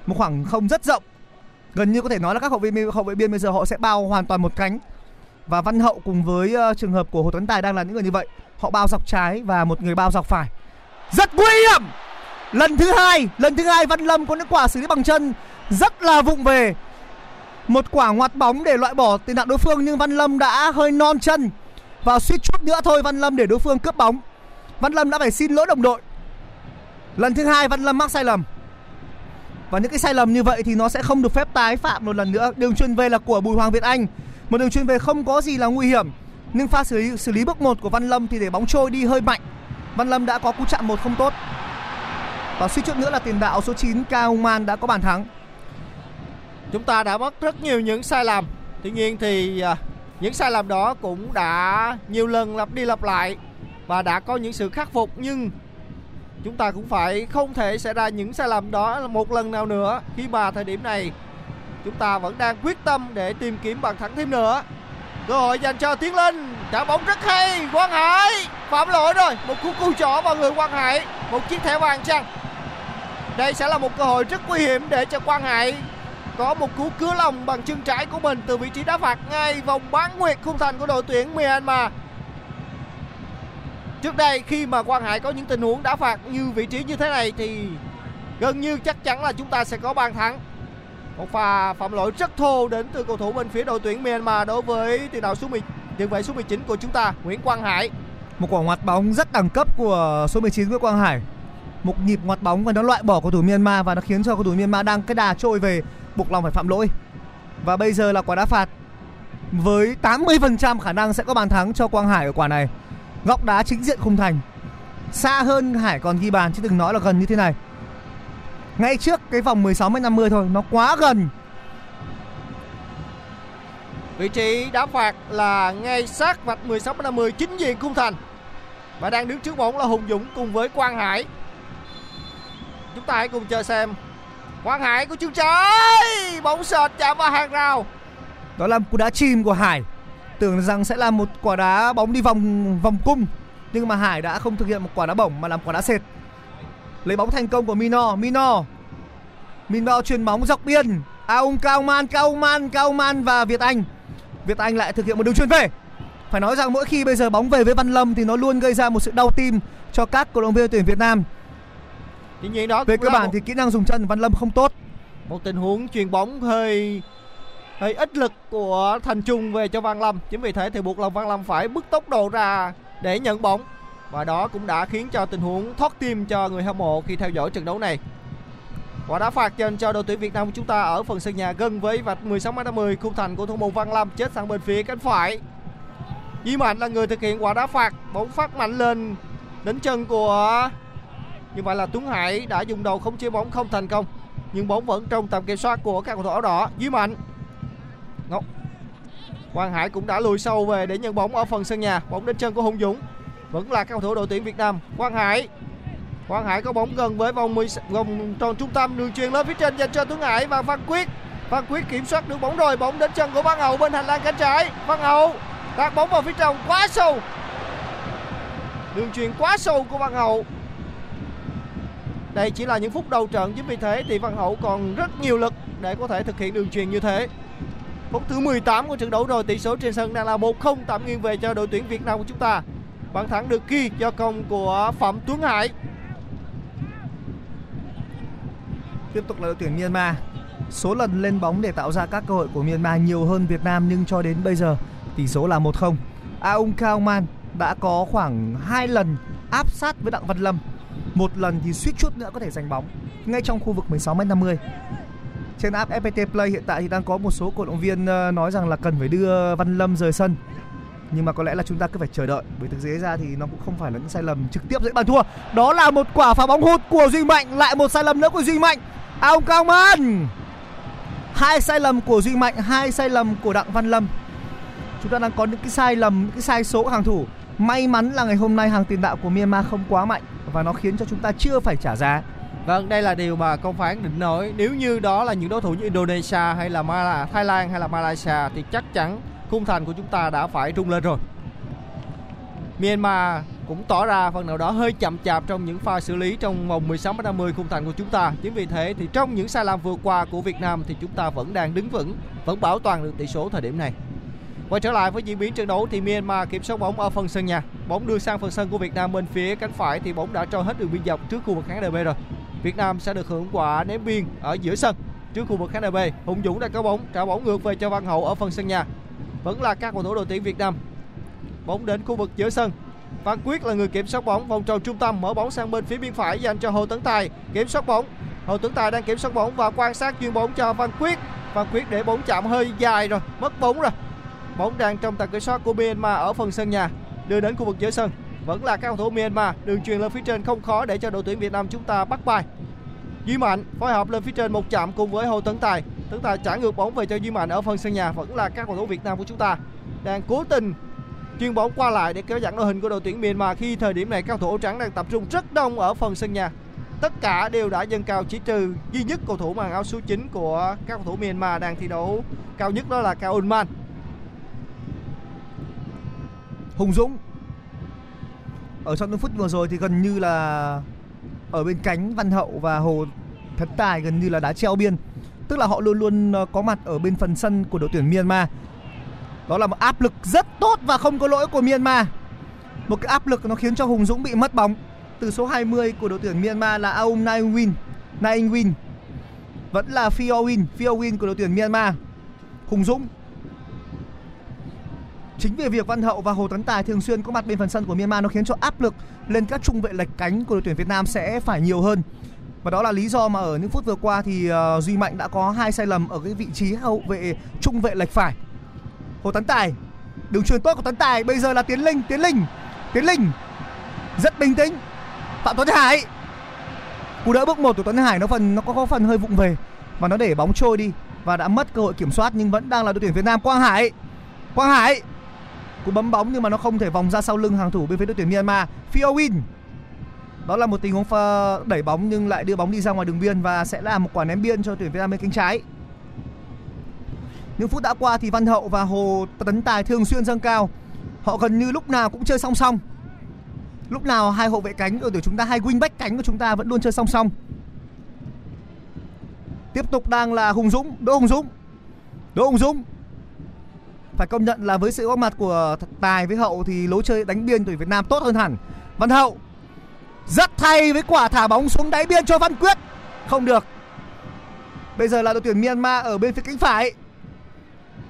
Một khoảng không rất rộng. Gần như có thể nói là các hậu vệ hậu vệ biên bây giờ họ sẽ bao hoàn toàn một cánh và Văn Hậu cùng với uh, trường hợp của Hồ Tuấn Tài đang là những người như vậy. Họ bao dọc trái và một người bao dọc phải. Rất nguy hiểm! Lần thứ hai lần thứ hai Văn Lâm có những quả xử lý bằng chân. Rất là vụng về. Một quả ngoặt bóng để loại bỏ tiền đạo đối phương nhưng Văn Lâm đã hơi non chân. Và suýt chút nữa thôi Văn Lâm để đối phương cướp bóng. Văn Lâm đã phải xin lỗi đồng đội. Lần thứ hai Văn Lâm mắc sai lầm. Và những cái sai lầm như vậy thì nó sẽ không được phép tái phạm một lần nữa. Đường truyền về là của Bùi Hoàng Việt Anh. Một đường chuyền về không có gì là nguy hiểm. Nhưng pha xử lý, xử lý bước một của Văn Lâm thì để bóng trôi đi hơi mạnh. Văn Lâm đã có cú chạm một không tốt. Và suýt chút nữa là tiền đạo số 9 Cao Man đã có bàn thắng.
chúng ta đã mất rất nhiều những sai lầm tuy nhiên thì à, những sai lầm đó cũng đã nhiều lần lặp đi lặp lại và đã có những sự khắc phục nhưng chúng ta cũng phải không thể xảy ra những sai lầm đó một lần nào nữa khi mà thời điểm này chúng ta vẫn đang quyết tâm để tìm kiếm bàn thắng thêm nữa. Cơ hội dành cho tiến linh. Trả bóng rất hay. Quang hải. Phạm lỗi rồi. Một cú cua chỏ vào người quang hải. Một chiếc thẻ vàng chăng? Đây sẽ là một cơ hội rất nguy hiểm để cho quang hải có một cú cứa lòng bằng chân trái của mình từ vị trí đá phạt ngay vòng bán nguyệt khung thành của đội tuyển Myanmar. Trước đây khi mà Quang Hải có những tình huống đá phạt như vị trí như thế này thì gần như chắc chắn là chúng ta sẽ có bàn thắng. Một pha phạm lỗi rất thô đến từ cầu thủ bên phía đội tuyển Myanmar đối với tiền đạo số 10 tiền vệ số 19 của chúng ta, Nguyễn Quang Hải.
Một quả ngoặt bóng rất đẳng cấp của số 19 Nguyễn Quang Hải. Một nhịp ngoặt bóng và nó loại bỏ cầu thủ Myanmar và nó khiến cho cầu thủ Myanmar đang cái đà trôi về buộc lòng phải phạm lỗi. Và bây giờ là quả đá phạt với 80% khả năng sẽ có bàn thắng cho Quang Hải ở quả này. Góc đá chính diện khung thành. Xa hơn Hải còn ghi bàn chứ đừng nói là gần như thế này. Ngay trước cái vòng 16 m 50 thôi, nó quá gần.
Vị trí đá phạt là ngay sát vạch 16 m 50 chính diện khung thành. Và đang đứng trước bóng là Hùng Dũng cùng với Quang Hải. Chúng ta hãy cùng chờ xem Quang Hải của chân trái Bóng sệt chạm vào hàng rào
Đó là một cú đá chìm của Hải. Tưởng rằng sẽ là một quả đá bóng đi vòng vòng cung, nhưng mà Hải đã không thực hiện một quả đá bổng mà làm quả đá sệt. Lấy bóng thành công của Mino, Mino. Mino chuyền bóng dọc biên. Aung Cao Man, Cao Man, Cao Man và Việt Anh. Việt Anh lại thực hiện một đường chuyền về. Phải nói rằng mỗi khi bây giờ bóng về với Văn Lâm thì nó luôn gây ra một sự đau tim cho các cổ động viên tuyển Việt Nam.
Tuy nhiên đó
Về cơ bản
một,
thì kỹ năng dùng chân của Văn Lâm không tốt.
một tình huống chuyền bóng hơi hơi ít lực của Thành Trung về cho Văn Lâm. Chính vì thế thì buộc lòng Văn Lâm phải bứt tốc độ ra để nhận bóng. Và đó cũng đã khiến cho tình huống thoát tim cho người hâm mộ khi theo dõi trận đấu này. Quả đá phạt dành cho đội tuyển Việt Nam của chúng ta ở phần sân nhà gần với vạch 16 m 10 khung thành của thủ môn Văn Lâm chết sang bên phía cánh phải. Di Mạnh là người thực hiện quả đá phạt, bóng phát mạnh lên đến chân của như vậy là Tuấn Hải đã dùng đầu không chế bóng không thành công nhưng bóng vẫn trong tầm kiểm soát của các cầu thủ áo đỏ. Duy Mạnh Ngọc Quang Hải cũng đã lùi sâu về để nhận bóng ở phần sân nhà. Bóng đến chân của Hùng Dũng. Vẫn là các cầu thủ đội tuyển Việt Nam. Quang Hải Quang Hải có bóng gần với vòng 10 vòng tròn trung tâm đường truyền lên phía trên dành cho Tuấn Hải và Văn Quyết. Văn Quyết kiểm soát được bóng rồi, bóng đến chân của Văn Hậu bên hành lang cánh trái. Văn Hậu tạt bóng vào phía trong quá sâu. Đường truyền quá sâu của Văn Hậu. Đây chỉ là những phút đầu trận chính vì thế thì Văn Hậu còn rất nhiều lực để có thể thực hiện đường truyền như thế. Phút thứ 18 của trận đấu rồi, tỷ số trên sân đang là 1-0 tạm nghiêng về cho đội tuyển Việt Nam của chúng ta. Bàn thắng được ghi do công của Phạm Tuấn Hải.
Tiếp tục là đội tuyển Myanmar. Số lần lên bóng để tạo ra các cơ hội của Myanmar nhiều hơn Việt Nam, nhưng cho đến bây giờ, tỷ số là 1-0. Aung Kyaw Man đã có khoảng 2 lần áp sát với Đặng Văn Lâm. Một lần thì suýt chút nữa có thể giành bóng ngay trong khu vực 16m50. Trên app FPT Play hiện tại thì đang có một số cổ động viên ờ, nói rằng là cần phải đưa Văn Lâm rời sân. Nhưng mà có lẽ là chúng ta cứ phải chờ đợi bởi thực tế ra thì nó cũng không phải là những sai lầm trực tiếp dẫn bàn thua. Đó là một quả phá bóng hụt của Duy Mạnh, lại một sai lầm nữa của Duy Mạnh. ông Cao Man. Hai sai lầm của Duy Mạnh, hai sai lầm của Đặng Văn Lâm. Chúng ta đang có những cái sai lầm, những cái sai số của hàng thủ. May mắn là ngày hôm nay hàng tiền đạo của Myanmar không quá mạnh và nó khiến cho chúng ta chưa phải trả giá.
Vâng, đây là điều mà công phán định nói. Nếu như đó là những đối thủ như Indonesia hay là Thái Lan hay là Malaysia thì chắc chắn khung thành của chúng ta đã phải rung lên rồi. Myanmar cũng tỏ ra phần nào đó hơi chậm chạp trong những pha xử lý trong vòng 16 50 khung thành của chúng ta. Chính vì thế thì trong những sai lầm vừa qua của Việt Nam thì chúng ta vẫn đang đứng vững, vẫn bảo toàn được tỷ số thời điểm này. Quay trở lại với diễn biến trận đấu thì Myanmar kiểm soát bóng ở phần sân nhà. Bóng đưa sang phần sân của Việt Nam bên phía cánh phải thì bóng đã trôi hết đường biên dọc trước khu vực khán đài B rồi. Việt Nam sẽ được hưởng quả ném biên ở giữa sân trước khu vực khán đài B. Hùng Dũng đã có bóng, trả bóng ngược về cho Văn Hậu ở phần sân nhà. Vẫn là các cầu thủ đội tuyển Việt Nam. Bóng đến khu vực giữa sân. Văn Quyết là người kiểm soát bóng vòng tròn trung tâm mở bóng sang bên phía biên phải dành cho Hồ Tấn Tài kiểm soát bóng. Hồ Tấn Tài đang kiểm soát bóng và quan sát chuyền bóng cho Văn Quyết. Văn Quyết để bóng chạm hơi dài rồi, mất bóng rồi. Bóng đang trong tầm kiểm soát của Myanmar ở phần sân nhà, đưa đến khu vực giữa sân. Vẫn là các cầu thủ Myanmar, đường truyền lên phía trên không khó để cho đội tuyển Việt Nam chúng ta bắt bài. Duy Mạnh phối hợp lên phía trên một chạm cùng với Hồ Tấn Tài chúng ta trả ngược bóng về cho Duy Mạnh ở phần sân nhà vẫn là các cầu thủ Việt Nam của chúng ta đang cố tình chuyền bóng qua lại để kéo giãn đội hình của đội tuyển Myanmar khi thời điểm này, các cầu thủ trắng đang tập trung rất đông ở phần sân nhà. Tất cả đều đã dâng cao chỉ trừ duy nhất cầu thủ mang áo số 9 của các cầu thủ Myanmar đang thi đấu cao nhất, đó là Cao Unman.
Hùng Dũng, ở trong những phút vừa rồi thì gần như là ở bên cánh Văn Hậu và Hồ thất Tài gần như là đá treo biên tức là họ luôn luôn ờ, có mặt ở bên phần sân của đội tuyển Myanmar. Đó là một áp lực rất tốt và không có lỗi của Myanmar. Một cái áp lực nó khiến cho Hùng Dũng bị mất bóng. Từ số 20 của đội tuyển Myanmar là Aung Naing Win, Naing Win. Vẫn là Fiowin Fiowin của đội tuyển Myanmar. Hùng Dũng. Chính vì việc Văn Hậu và Hồ Tấn Tài thường xuyên có mặt bên phần sân của Myanmar nó khiến cho áp lực lên các trung vệ lệch cánh của đội tuyển Việt Nam sẽ phải nhiều hơn. Và đó là lý do mà ở những phút vừa qua thì uh, Duy Mạnh đã có hai sai lầm ở cái vị trí hậu vệ trung vệ lệch phải. Hồ Tấn Tài, đường truyền tốt của Tấn Tài, bây giờ là Tiến Linh, Tiến Linh, Tiến Linh rất bình tĩnh. Phạm Tuấn Hải. Cú đỡ bước một của Tuấn Hải nó phần nó có, có phần hơi vụng về và nó để bóng trôi đi và đã mất cơ hội kiểm soát nhưng vẫn đang là đội tuyển Việt Nam Quang Hải. Quang Hải cú bấm bóng nhưng mà nó không thể vòng ra sau lưng hàng thủ bên phía đội tuyển Myanmar. Fiowin đó là một tình huống pha đẩy bóng nhưng lại đưa bóng đi ra ngoài đường biên và sẽ là một quả ném biên cho tuyển Việt Nam bên cánh trái. Những phút đã qua thì Văn Hậu và Hồ Tấn Tài thường xuyên dâng cao. Họ gần như lúc nào cũng chơi song song. Lúc nào hai hậu vệ cánh của tuyển chúng ta hai wing back cánh của chúng ta vẫn luôn chơi song song. Tiếp tục đang là Hùng Dũng, Đỗ Hùng Dũng. Đỗ Hùng Dũng phải công nhận là với sự góp mặt của Tài với Hậu thì lối chơi đánh biên tuyển Việt Nam tốt hơn hẳn. Văn Hậu rất thay với quả thả bóng xuống đáy biên cho Văn Quyết. Không được. Bây giờ là đội tuyển Myanmar ở bên phía cánh phải.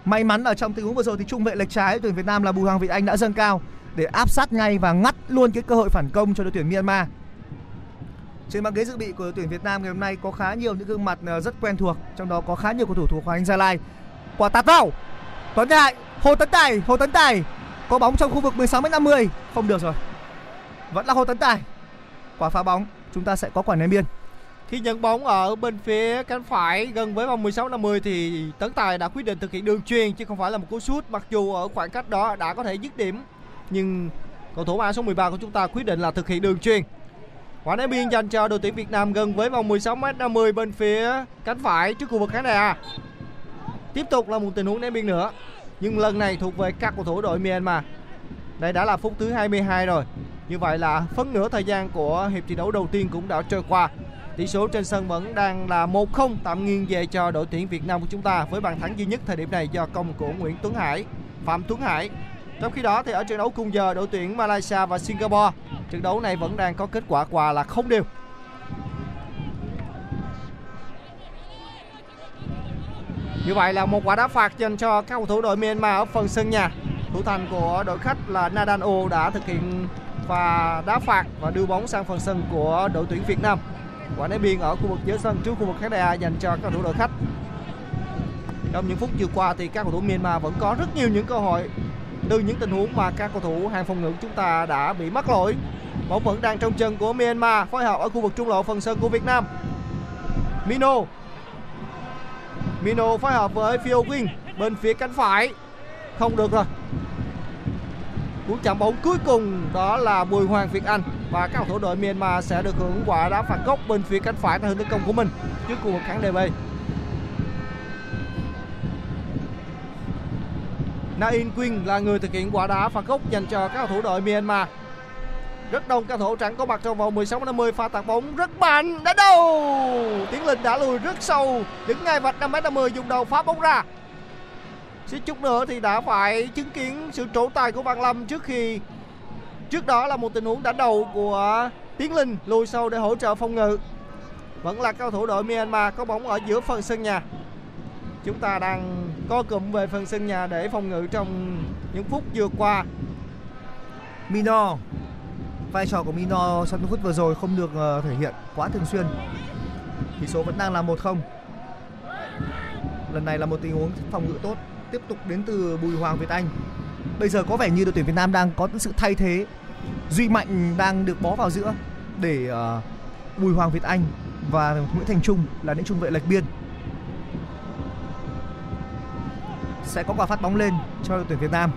May mắn ở trong tình huống vừa rồi thì trung vệ lệch trái tuyển Việt Nam là Bùi Hoàng Việt Anh đã dâng cao để áp sát ngay và ngắt luôn cái cơ hội phản công cho đội tuyển Myanmar. Trên băng ghế dự bị của đội tuyển Việt Nam ngày hôm nay có khá nhiều những gương mặt ờ, rất quen thuộc, trong đó có khá nhiều cầu thủ thuộc Hoàng Anh Gia Lai. Quả tạt vào. Tuấn Đại, Hồ Tấn Tài, Hồ Tấn Tài có bóng trong khu vực 16m50, không được rồi. Vẫn là Hồ Tấn Tài. Quả phá bóng, chúng ta sẽ có quả ném biên.
Khi nhận bóng ở bên phía cánh phải gần với vòng 16 50 thì Tấn Tài đã quyết định thực hiện đường truyền chứ không phải là một cú sút mặc dù ở khoảng cách đó đã có thể dứt điểm nhưng cầu thủ áo số 13 của chúng ta quyết định là thực hiện đường truyền. Quả ném biên dành cho đội tuyển Việt Nam gần với vòng 16m50 bên phía cánh phải trước khu vực khán đài. Tiếp tục là một tình huống ném biên nữa nhưng lần này thuộc về các cầu thủ đội Myanmar. Đây đã là phút thứ 22 rồi. Như vậy là phân nửa thời gian của hiệp thi đấu đầu tiên cũng đã trôi qua. Tỷ số trên sân vẫn đang là 1-0 tạm nghiêng về cho đội tuyển Việt Nam của chúng ta với bàn thắng duy nhất thời điểm này do công của Nguyễn Tuấn Hải, Phạm Tuấn Hải. Trong khi đó thì ở trận đấu cùng giờ đội tuyển Malaysia và Singapore, trận đấu này vẫn đang có kết quả quà là không đều. Như vậy là một quả đá phạt dành cho các cầu thủ đội Myanmar ở phần sân nhà. Thủ thành của đội khách là Nadano đã thực hiện và đá phạt và đưa bóng sang phần sân của đội tuyển Việt Nam. Quả ném biên ở khu vực giữa sân trước khu vực khán đài dành cho các cầu thủ đội khách. Trong những phút vừa qua thì các cầu thủ Myanmar vẫn có rất nhiều những cơ hội từ những tình huống mà các cầu thủ hàng phòng ngự chúng ta đã bị mắc lỗi. Bóng vẫn đang trong chân của Myanmar, phối hợp ở khu vực trung lộ phần sân của Việt Nam. Mino Mino phối hợp với Phil Wing bên phía cánh phải không được rồi cú chạm bóng cuối cùng đó là Bùi Hoàng Việt Anh và các cầu thủ đội Myanmar sẽ được hưởng quả đá phạt góc bên phía cánh phải theo hướng tấn công của mình trước khu vực khán DB. Na In Quyên là người thực hiện quả đá phạt góc dành cho các cầu thủ đội Myanmar. Rất đông các thủ trắng có mặt trong vòng 16 50 pha tạt bóng rất mạnh đã đâu. Tiến Linh đã lùi rất sâu, đứng ngay vạch 5m50 dùng đầu phá bóng ra. Suýt chút nữa thì đã phải chứng kiến sự trổ tài của Văn Lâm trước khi trước đó là một tình huống đánh đầu của Tiến Linh, lùi sâu để hỗ trợ phòng ngự. Vẫn là cao thủ đội Myanmar có bóng ở giữa phần sân nhà. Chúng ta đang co cụm về phần sân nhà để phòng ngự trong những phút vừa qua.
Mino, vai trò của Mino sau những phút vừa rồi không được ờ, thể hiện quá thường xuyên. Tỷ số vẫn đang là 1-0. Lần này là một tình huống phòng ngự tốt tiếp tục đến từ Bùi Hoàng Việt Anh. Bây giờ có vẻ như đội tuyển Việt Nam đang có sự thay thế. Duy Mạnh đang được bó vào giữa để uh, Bùi Hoàng Việt Anh và Nguyễn Thành Trung là những trung vệ lệch biên. sẽ có quả phát bóng lên cho đội tuyển Việt Nam.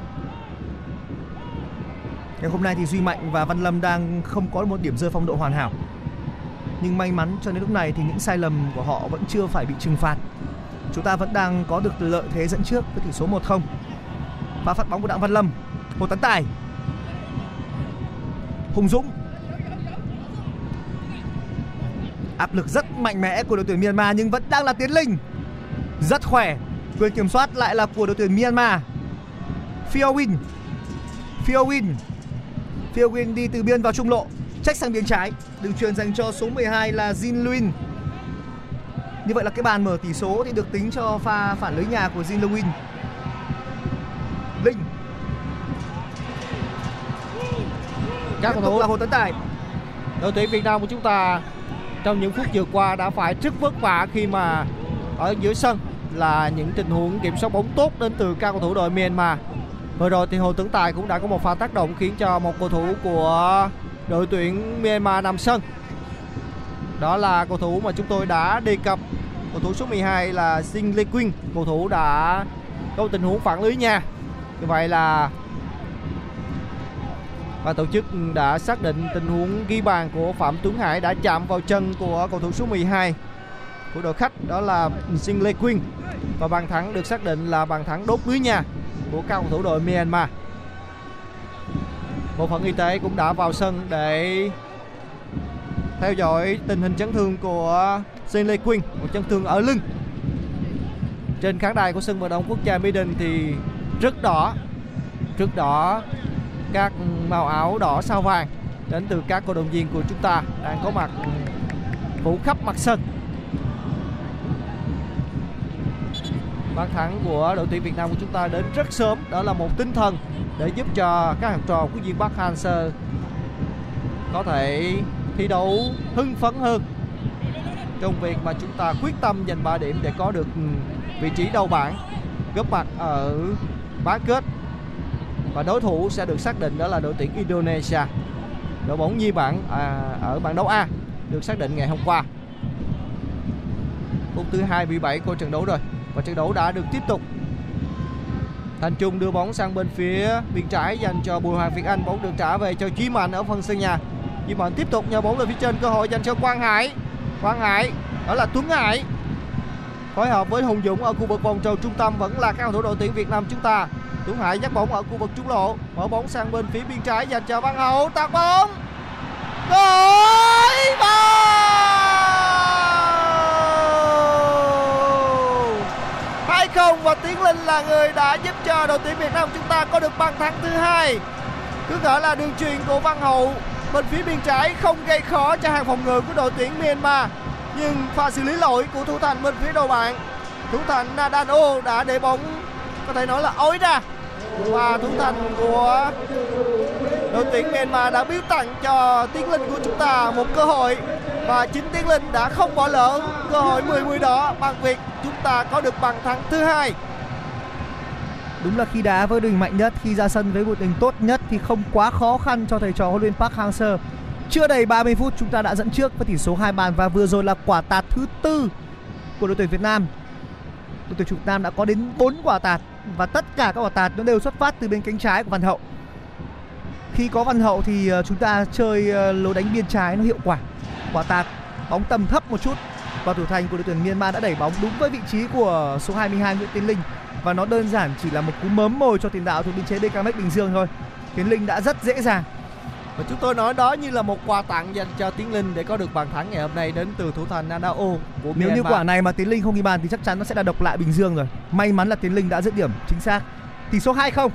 Ngày hôm nay thì Duy Mạnh và Văn Lâm đang không có một điểm rơi phong độ hoàn hảo. Nhưng may mắn cho đến lúc này thì những sai lầm của họ vẫn chưa phải bị trừng phạt. Chúng ta vẫn đang có được lợi thế dẫn trước với tỷ số 1-0. Pha phát bóng của Đặng Văn Lâm, Hồ Tấn Tài. Hùng Dũng. Áp lực rất mạnh mẽ của đội tuyển Myanmar nhưng vẫn đang là Tiến Linh. Rất khỏe. Quyền kiểm soát lại là của đội tuyển Myanmar. Fiowin. Fiowin. Fiowin đi từ biên vào trung lộ, trách sang biên trái, đường truyền dành cho số 12 là Jin Luin. Như vậy là cái bàn mở tỷ số thì được tính cho pha phản lưới nhà của Jin Luin. Linh.
Các cầu thủ
là Hồ Tấn Tài.
đội tuyển Việt Nam của chúng ta trong những phút vừa qua đã phải rất vất vả khi mà ở giữa sân là những tình huống kiểm soát bóng tốt đến từ các cầu thủ đội Myanmar. Vừa rồi thì Hồ Tấn Tài cũng đã có một pha tác động khiến cho một cầu thủ của đội tuyển Myanmar nằm sân. Đó là cầu thủ mà chúng tôi đã đề cập, cầu thủ số 12 là Sing Lê Quyên, cầu thủ đã có tình huống phản lưới nha. Như vậy là và tổ chức đã xác định tình huống ghi bàn của Phạm Tuấn Hải đã chạm vào chân của cầu thủ số 12 của đội khách đó là Sinh Lê Quyên và bàn thắng được xác định là bàn thắng đốt lưới nhà của các cầu thủ đội Myanmar. Bộ phận y tế cũng đã vào sân để theo dõi tình hình chấn thương của Sinh Lê Quyên, một chấn thương ở lưng. Trên khán đài của sân vận động quốc gia Mỹ Đình thì rất đỏ, rất đỏ các màu áo đỏ sao vàng đến từ các cổ động viên của chúng ta đang có mặt phủ khắp mặt sân. Bàn thắng của đội tuyển Việt Nam của chúng ta đến rất sớm, đó là một tinh thần để giúp cho các học trò của viên Park Hang-seo có thể thi đấu hưng phấn hơn trong việc mà chúng ta quyết tâm giành 3 điểm để có được ừ, vị trí đầu bảng góp mặt ở bán kết. Và đối thủ sẽ được xác định đó là đội tuyển Indonesia. Đội bóng nhi bảng à, ở bảng đấu A được xác định ngày hôm qua. Phút thứ 27 của trận đấu rồi và trận đấu đã được tiếp tục. Thành Trung đưa bóng sang bên phía bên trái dành cho Bùi Hoàng Việt Anh. Bóng được trả về cho Chí Mạnh ở phần sân nhà. Chí Mạnh tiếp tục nhờ bóng lên phía trên cơ hội dành cho Quang Hải. Quang Hải, đó là Tuấn Hải. Phối hợp với Hùng Dũng ở khu vực vòng tròn trung tâm vẫn là các cầu thủ đội tuyển Việt Nam chúng ta. Tuấn Hải dắt bóng ở khu vực trung lộ, mở bóng sang bên phía biên trái, dành cho Văn Hậu, tạt bóng. Gol hai không và Tiến Linh là người đã giúp cho đội tuyển Việt Nam chúng ta có được bàn thắng thứ hai. Cứ ngỡ là đường truyền của Văn Hậu bên phía biên trái không gây khó cho hàng phòng ngự của đội tuyển Myanmar, nhưng pha xử lý lỗi của thủ thành bên phía đầu bạn thủ thành Nadano đã để bóng, có thể nói là ối ra. Và thủ thành của đội tuyển Myanmar đã biếu tặng cho Tiến Linh của chúng ta một cơ hội. Và chính Tiến Linh đã không bỏ lỡ cơ hội 10-10 đó bằng việc chúng ta có được bàn thắng thứ hai.
Đúng là khi đá với đội hình mạnh nhất, khi ra sân với đội hình tốt nhất thì không quá khó khăn cho thầy trò huấn luyện Park Hang-seo. Chưa đầy 30 phút chúng ta đã dẫn trước với tỷ số 2 bàn và vừa rồi là quả tạt thứ tư của đội tuyển Việt Nam. Đội tuyển Việt Nam đã có đến 4 quả tạt và tất cả các quả tạt nó đều xuất phát từ bên cánh trái của Văn Hậu. Khi có Văn Hậu thì ờ, chúng ta chơi ờ, lối đánh biên trái nó hiệu quả. Quả tạt bóng tầm thấp một chút và thủ thành của đội tuyển Myanmar đã đẩy bóng đúng với vị trí của số 22 Nguyễn Tiến Linh và nó đơn giản chỉ là một cú mớm mồi cho tiền đạo thuộc biên chế DKMX Bình Dương thôi. Tiến Linh đã rất dễ dàng
và chúng tôi nói đó như là một quà tặng dành cho Tiến Linh để có được bàn thắng ngày hôm nay đến từ thủ thành Nadao của
Nếu
Myanmar.
như quả này mà Tiến Linh không ghi bàn thì chắc chắn nó sẽ là độc lại Bình Dương rồi. May mắn là Tiến Linh đã dứt điểm chính xác. Tỷ số 2-0.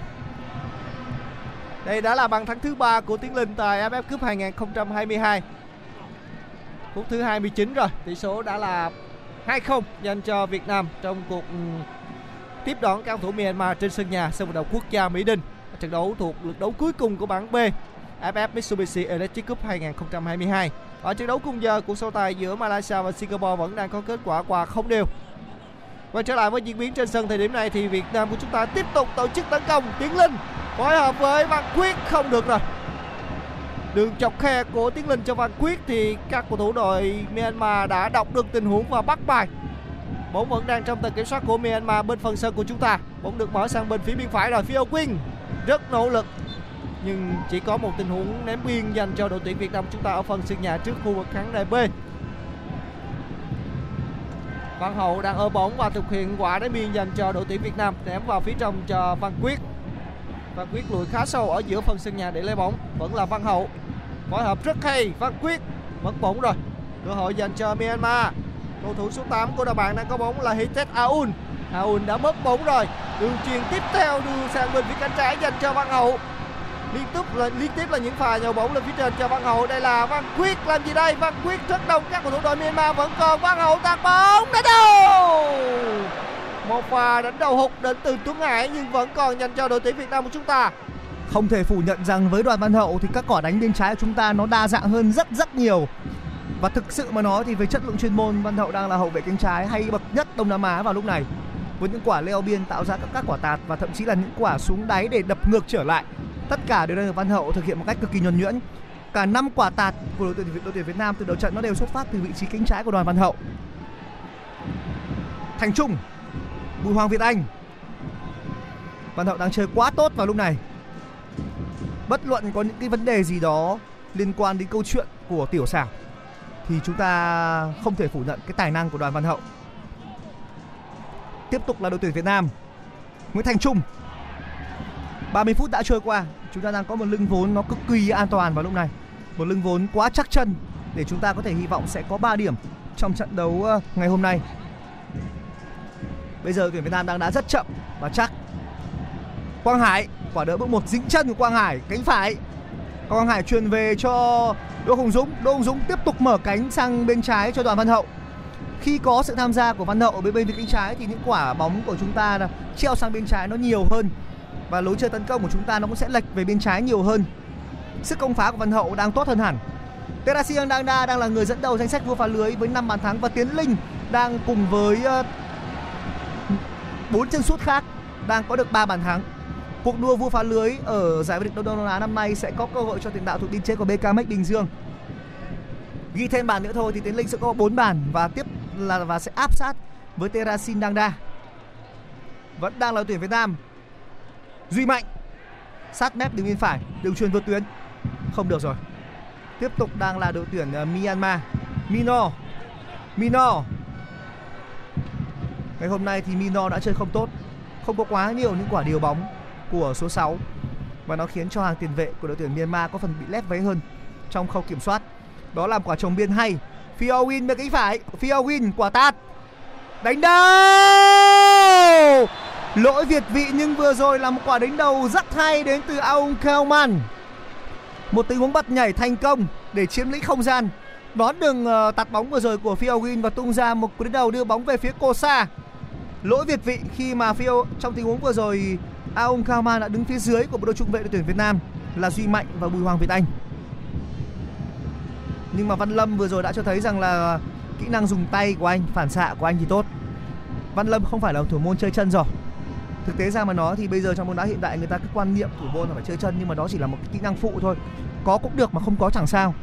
Đây đã là bàn thắng thứ ba của Tiến Linh tại AFF Cup 2022. Phút thứ 29 rồi, tỷ số đã là 2-0 dành cho Việt Nam trong cuộc ừ, tiếp đón cao thủ Myanmar trên sân nhà sân vận động quốc gia Mỹ Đình. Trận đấu thuộc lượt đấu cuối cùng của bảng B AFF Mitsubishi Electric Cup 2022. Ở trận đấu cùng giờ, cuộc so tài giữa Malaysia và Singapore vẫn đang có kết quả hòa không đều. Quay trở lại với diễn biến trên sân thời điểm này thì Việt Nam của chúng ta tiếp tục tổ chức tấn công Tiến Linh phối hợp với Văn Quyết không được rồi. Đường chọc khe của Tiến Linh cho Văn Quyết thì các cầu thủ đội Myanmar đã đọc được tình huống và bắt bài bóng vẫn đang trong tầm kiểm soát của Myanmar bên phần sân của chúng ta. Bóng được mở sang bên phía bên phải rồi, phía Quyên rất nỗ lực, nhưng chỉ có một tình huống ném biên dành cho đội tuyển Việt Nam chúng ta ở phần sân nhà trước khu vực khán đài B. Văn Hậu đang ở bóng và thực hiện quả đá biên dành cho đội tuyển Việt Nam, ném vào phía trong cho Văn Quyết. Văn Quyết lùi khá sâu ở giữa phần sân nhà để lấy bóng, vẫn là Văn Hậu. Phối hợp rất hay Văn Quyết mất bóng rồi. Cơ hội dành cho Myanmar cầu thủ số 8 của đội bạn đang có bóng là Hitet Aoun. Aoun đã mất bóng rồi. Đường truyền tiếp theo đưa sang bên phía cánh trái dành cho Văn Hậu. Liên tiếp là, liên tiếp là những pha nhào bóng lên phía trên cho Văn Hậu. Đây là Văn Quyết. Làm gì đây? Văn Quyết rất đông. Các cầu thủ đội Myanmar vẫn còn. Văn Hậu tạt bóng. Đánh đầu một pha đánh đầu hụt đến từ Tuấn Hải, nhưng vẫn còn dành cho đội tuyển Việt Nam của chúng ta.
Không thể phủ nhận rằng với đoàn Văn Hậu thì các quả đánh bên trái của chúng ta nó đa dạng hơn rất rất nhiều. Và thực sự mà nói thì về chất lượng chuyên môn Văn Hậu đang là hậu vệ cánh trái hay bậc nhất Đông Nam Á vào lúc này. Với những quả leo biên tạo ra các, các quả tạt và thậm chí là những quả xuống đáy để đập ngược trở lại. Tất cả đều đang được Văn Hậu thực hiện một cách cực kỳ nhuần nhuyễn. Cả năm quả tạt của đội tuyển đội tuyển Việt Nam từ đầu trận nó đều xuất phát từ vị trí cánh trái của đoàn Văn Hậu. Thành Trung, Bùi Hoàng Việt Anh. Văn Hậu đang chơi quá tốt vào lúc này. Bất luận có những cái vấn đề gì đó liên quan đến câu chuyện của tiểu xảo thì chúng ta không thể phủ nhận cái tài năng của đoàn Văn Hậu. Tiếp tục là đội tuyển Việt Nam. Nguyễn Thành Trung. 30 phút đã trôi qua, chúng ta đang có một lưng vốn nó cực kỳ an toàn vào lúc này. Một lưng vốn quá chắc chân để chúng ta có thể hy vọng sẽ có 3 điểm trong trận đấu ờ, ngày hôm nay. Bây giờ tuyển Việt Nam đang đá rất chậm và chắc. Quang Hải, quả đỡ bước một dính chân của Quang Hải, cánh phải. Quang Hải truyền về cho Đỗ Hùng Dũng, Đỗ Hùng Dũng tiếp tục mở cánh sang bên trái cho Đoàn Văn Hậu. Khi có sự tham gia của Văn Hậu ở bên bên phía cánh trái thì những quả bóng của chúng ta là treo sang bên trái nó nhiều hơn và lối chơi tấn công của chúng ta nó cũng sẽ lệch về bên trái nhiều hơn. Sức công phá của Văn Hậu đang tốt hơn hẳn. Terasi Dangda đang là người dẫn đầu danh sách vua phá lưới với 5 bàn thắng và Tiến Linh đang cùng với ờ, bốn chân sút khác đang có được 3 bàn thắng. Cuộc đua vua phá lưới ở giải vô địch Đông Nam Á năm nay sẽ có cơ hội cho tiền đạo thuộc biên chế của BKMX Bình Dương. Ghi thêm bàn nữa thôi thì Tiến Linh sẽ có 4 bàn và tiếp là và sẽ áp sát với Terasin Dangda. Vẫn đang là tuyển Việt Nam. Duy Mạnh sát mép đường bên phải, đường truyền vượt tuyến. Không được rồi. Tiếp tục đang là đội tuyển ờ, Myanmar. Mino. Mino. Ngày hôm nay thì Mino đã chơi không tốt. Không có quá nhiều những quả điều bóng của số 6 và nó khiến cho hàng tiền vệ của đội tuyển Myanmar có phần bị lép vế hơn trong khâu kiểm soát. Đó là một quả trồng biên hay. Phio Win bên cánh phải, Phio Win quả tạt. Đánh đầu! Lỗi Việt vị nhưng vừa rồi là một quả đánh đầu rất hay đến từ Aung Kelman. Một tình huống bật nhảy thành công để chiếm lĩnh không gian. Đón đường ờ, tạt bóng vừa rồi của Phil Win và tung ra một cú đánh đầu đưa bóng về phía Kosa. Lỗi Việt vị khi mà Fio trong tình huống vừa rồi Aung Kelman đã đứng phía dưới của bộ đôi trung vệ đội tuyển Việt Nam là Duy Mạnh và Bùi Hoàng Việt Anh. Nhưng mà Văn Lâm vừa rồi đã cho thấy rằng là kỹ năng dùng tay của anh, phản xạ của anh thì tốt. Văn Lâm không phải là thủ môn chơi chân rồi. Thực tế ra mà nói thì bây giờ trong bóng đá hiện đại người ta cứ quan niệm thủ môn là phải chơi chân nhưng mà đó chỉ là một kỹ năng phụ thôi. Có cũng được mà không có chẳng sao.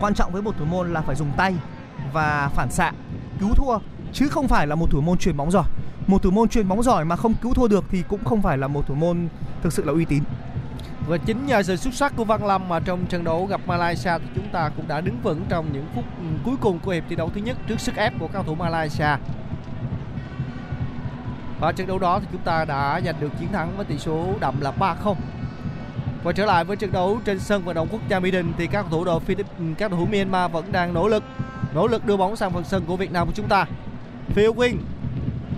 Quan trọng với một thủ môn là phải dùng tay và phản xạ cứu thua chứ không phải là một thủ môn chuyền bóng giỏi. Một thủ môn chuyền bóng giỏi mà không cứu thua được thì cũng không phải là một thủ môn thực sự là uy tín.
Và chính nhờ sự xuất sắc của Văn Lâm mà trong trận đấu gặp Malaysia thì chúng ta cũng đã đứng vững trong những phút ừ, cuối cùng của hiệp thi đấu thứ nhất trước sức ép của cao thủ Malaysia. Và trận đấu đó thì chúng ta đã giành được chiến thắng với tỷ số đậm là 3-0. và trở lại với trận đấu trên sân vận động quốc gia Mỹ Đình thì các cầu thủ đội Philippines, ừ, các cầu thủ Myanmar vẫn đang nỗ lực nỗ lực đưa bóng sang phần sân của Việt Nam của chúng ta. Phil Win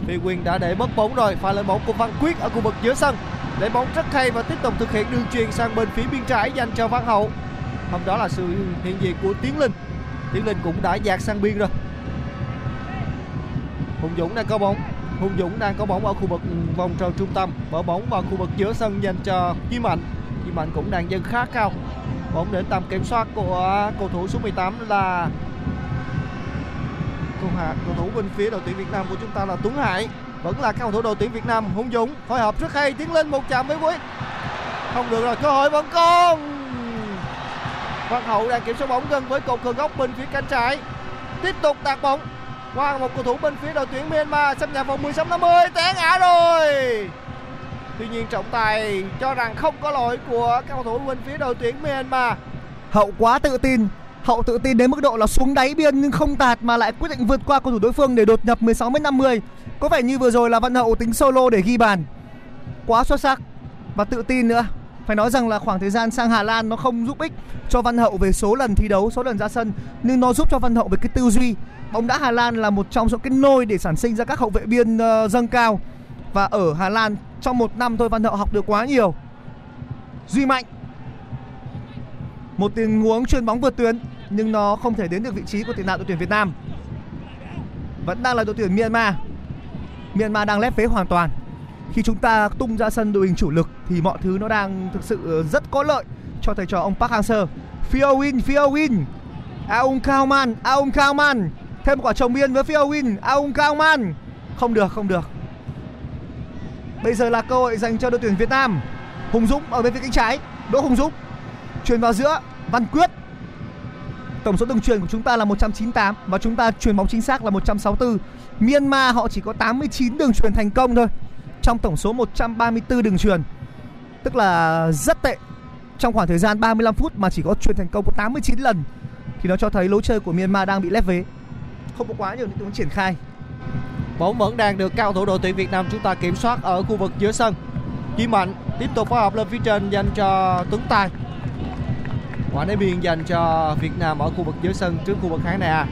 Phi Quyền đã để mất bóng rồi. Pha lên bóng của Văn Quyết ở khu vực giữa sân. Để bóng rất hay và tiếp tục thực hiện đường truyền sang bên phía biên trái dành cho Văn Hậu. Hôm đó là sự hiện diện của Tiến Linh. Tiến Linh cũng đã dạt sang biên rồi. Hùng Dũng đang có bóng. Hùng Dũng đang có bóng ở khu vực vòng tròn trung tâm. Mở bóng vào khu vực giữa sân dành cho Duy Mạnh. Duy Mạnh cũng đang dâng khá cao. Bóng đến tầm kiểm soát của cầu thủ số 18 là cầu hạ, cầu thủ bên phía đội tuyển Việt Nam của chúng ta là Tuấn Hải. Vẫn là cầu thủ đội tuyển Việt Nam Hung Dũng, phối hợp rất hay, tiến lên một chạm với Quyết không được rồi, cơ hội vẫn còn. Văn Hậu đang kiểm soát bóng gần với cột cờ góc bên phía cánh trái. Tiếp tục tạt bóng qua một cầu thủ bên phía đội tuyển Myanmar xâm nhập vòng 16 50 té ngã rồi. Tuy nhiên trọng tài cho rằng không có lỗi của các cầu thủ bên phía đội tuyển Myanmar.
Hậu quá tự tin Hậu tự tin đến mức độ là xuống đáy biên nhưng không tạt mà lại quyết định vượt qua cầu thủ đối phương để đột nhập 16 m 50. Có vẻ như vừa rồi là Văn Hậu tính solo để ghi bàn. Quá xuất sắc và tự tin nữa. Phải nói rằng là khoảng thời gian sang Hà Lan nó không giúp ích cho Văn Hậu về số lần thi đấu, số lần ra sân nhưng nó giúp cho Văn Hậu về cái tư duy. Bóng đá Hà Lan là một trong số cái nôi để sản sinh ra các hậu vệ biên uh, dâng cao và ở Hà Lan trong một năm thôi Văn Hậu học được quá nhiều. Duy Mạnh một tình huống chuyền bóng vượt tuyến nhưng nó không thể đến được vị trí của tiền đạo đội tuyển Việt Nam. Vẫn đang là đội tuyển Myanmar. Myanmar đang lép vế hoàn toàn. Khi chúng ta tung ra sân đội hình chủ lực thì mọi thứ nó đang thực sự ờ, rất có lợi cho thầy trò ông Park Hang-seo. Phil Win, Phil Win. Aung Keo Aung Keo Thêm một quả trồng biên với Phil Win, Aung Keo Không được, không được. Bây giờ là cơ hội dành cho đội tuyển Việt Nam. Hùng Dũng ở bên phía cánh trái, Đỗ Hùng Dũng truyền vào giữa Văn Quyết tổng số đường truyền của chúng ta là 198 và chúng ta truyền bóng chính xác là 164 Myanmar họ chỉ có 89 đường truyền thành công thôi, trong tổng số 134 đường truyền. Tức là rất tệ. Trong khoảng thời gian 35 phút mà chỉ có truyền thành công có 89 lần, thì nó cho thấy lối chơi của Myanmar đang bị lép vế. Không có quá nhiều những tình triển khai.
Bóng vẫn đang được cao thủ đội tuyển Việt Nam chúng ta kiểm soát ở khu vực giữa sân. Chí Mạnh tiếp tục phối hợp lên phía trên dành cho Tuấn Tài quả đá biên dành cho Việt Nam ở khu vực giữa sân trước khu vực khán đài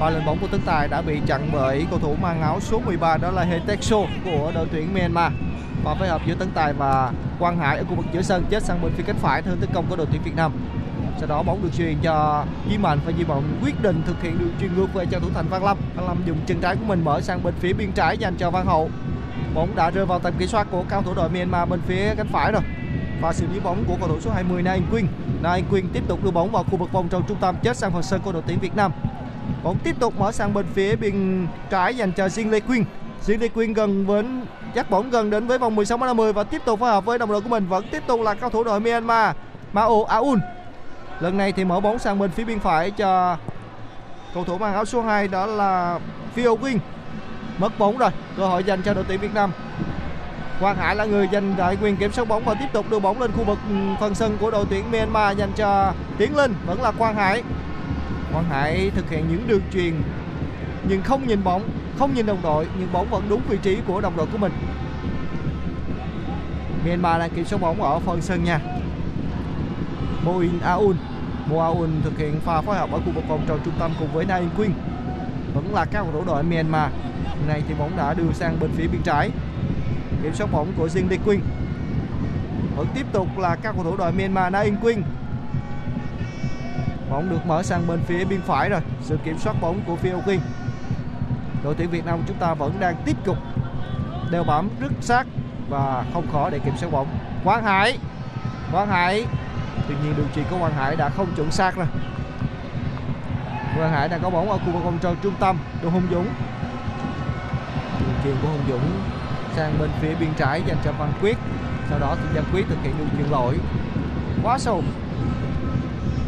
và lên bóng của Tấn Tài đã bị chặn bởi cầu thủ mang áo số 13 đó là Hetexo của đội tuyển Myanmar. Và phối hợp giữa Tấn Tài và Quang Hải ở khu vực giữa sân chết sang bên phía cánh phải thương tấn công của đội tuyển Việt Nam. Sau đó bóng được truyền cho Di Mạnh và Di Mạnh quyết định thực hiện đường truyền ngược về cho thủ thành Văn Lâm. Văn Lâm dùng chân trái của mình mở sang bên phía biên trái dành cho Văn Hậu. Bóng đã rơi vào tầm kiểm soát của cao thủ đội Myanmar bên phía cánh phải rồi và xử lý bóng của cầu thủ số 20 Nain Quyên. Nain Quyên tiếp tục đưa bóng vào khu vực vòng tròn trung tâm chết sang phần sân của đội tuyển Việt Nam. Bóng tiếp tục mở sang bên phía bên trái dành cho Jin Lê Quyên. Jin Lê Quyên gần đến dắt bóng gần đến với vòng 16 50 và tiếp tục phối hợp với đồng đội của mình vẫn tiếp tục là cao thủ đội Myanmar Mao Aun, Lần này thì mở bóng sang bên phía bên phải cho cầu thủ mang áo số 2 đó là Phil Quyên. Mất bóng rồi, cơ hội dành cho đội tuyển Việt Nam. Quang Hải là người giành lại quyền kiểm soát bóng và tiếp tục đưa bóng lên khu vực ừ, phần sân của đội tuyển Myanmar dành cho Tiến Linh vẫn là Quang Hải. Quang Hải thực hiện những đường truyền nhưng không nhìn bóng, không nhìn đồng đội nhưng bóng vẫn đúng vị trí của đồng đội của mình. Myanmar đang kiểm soát bóng ở phần sân nha. Moin Aoun Mo thực hiện pha phối hợp ở khu vực vòng tròn trung tâm cùng với Nain Quyên vẫn là các cầu thủ đội Myanmar. Này thì bóng đã đưa sang bên phía bên trái kiểm soát bóng của riêng Lee Quyên vẫn tiếp tục là các cầu thủ đội Myanmar Na In Quyên bóng được mở sang bên phía bên phải rồi. Sự kiểm soát bóng của phía Quyên đội tuyển Việt Nam chúng ta vẫn đang tiếp tục đeo bám rất sát và không khó để kiểm soát bóng. Quang Hải. Quang Hải. Tuy nhiên đường chuyền của Quang Hải đã không chuẩn xác rồi. Quang Hải đang có bóng ở khu vực vòng tròn trung tâm. Đồ Hùng Dũng. Đường chuyền của Hùng Dũng sang bên phía biên trái dành cho Văn Quyết. Sau đó thì Văn Quyết thực hiện đường chuyền lỗi. Quá sâu.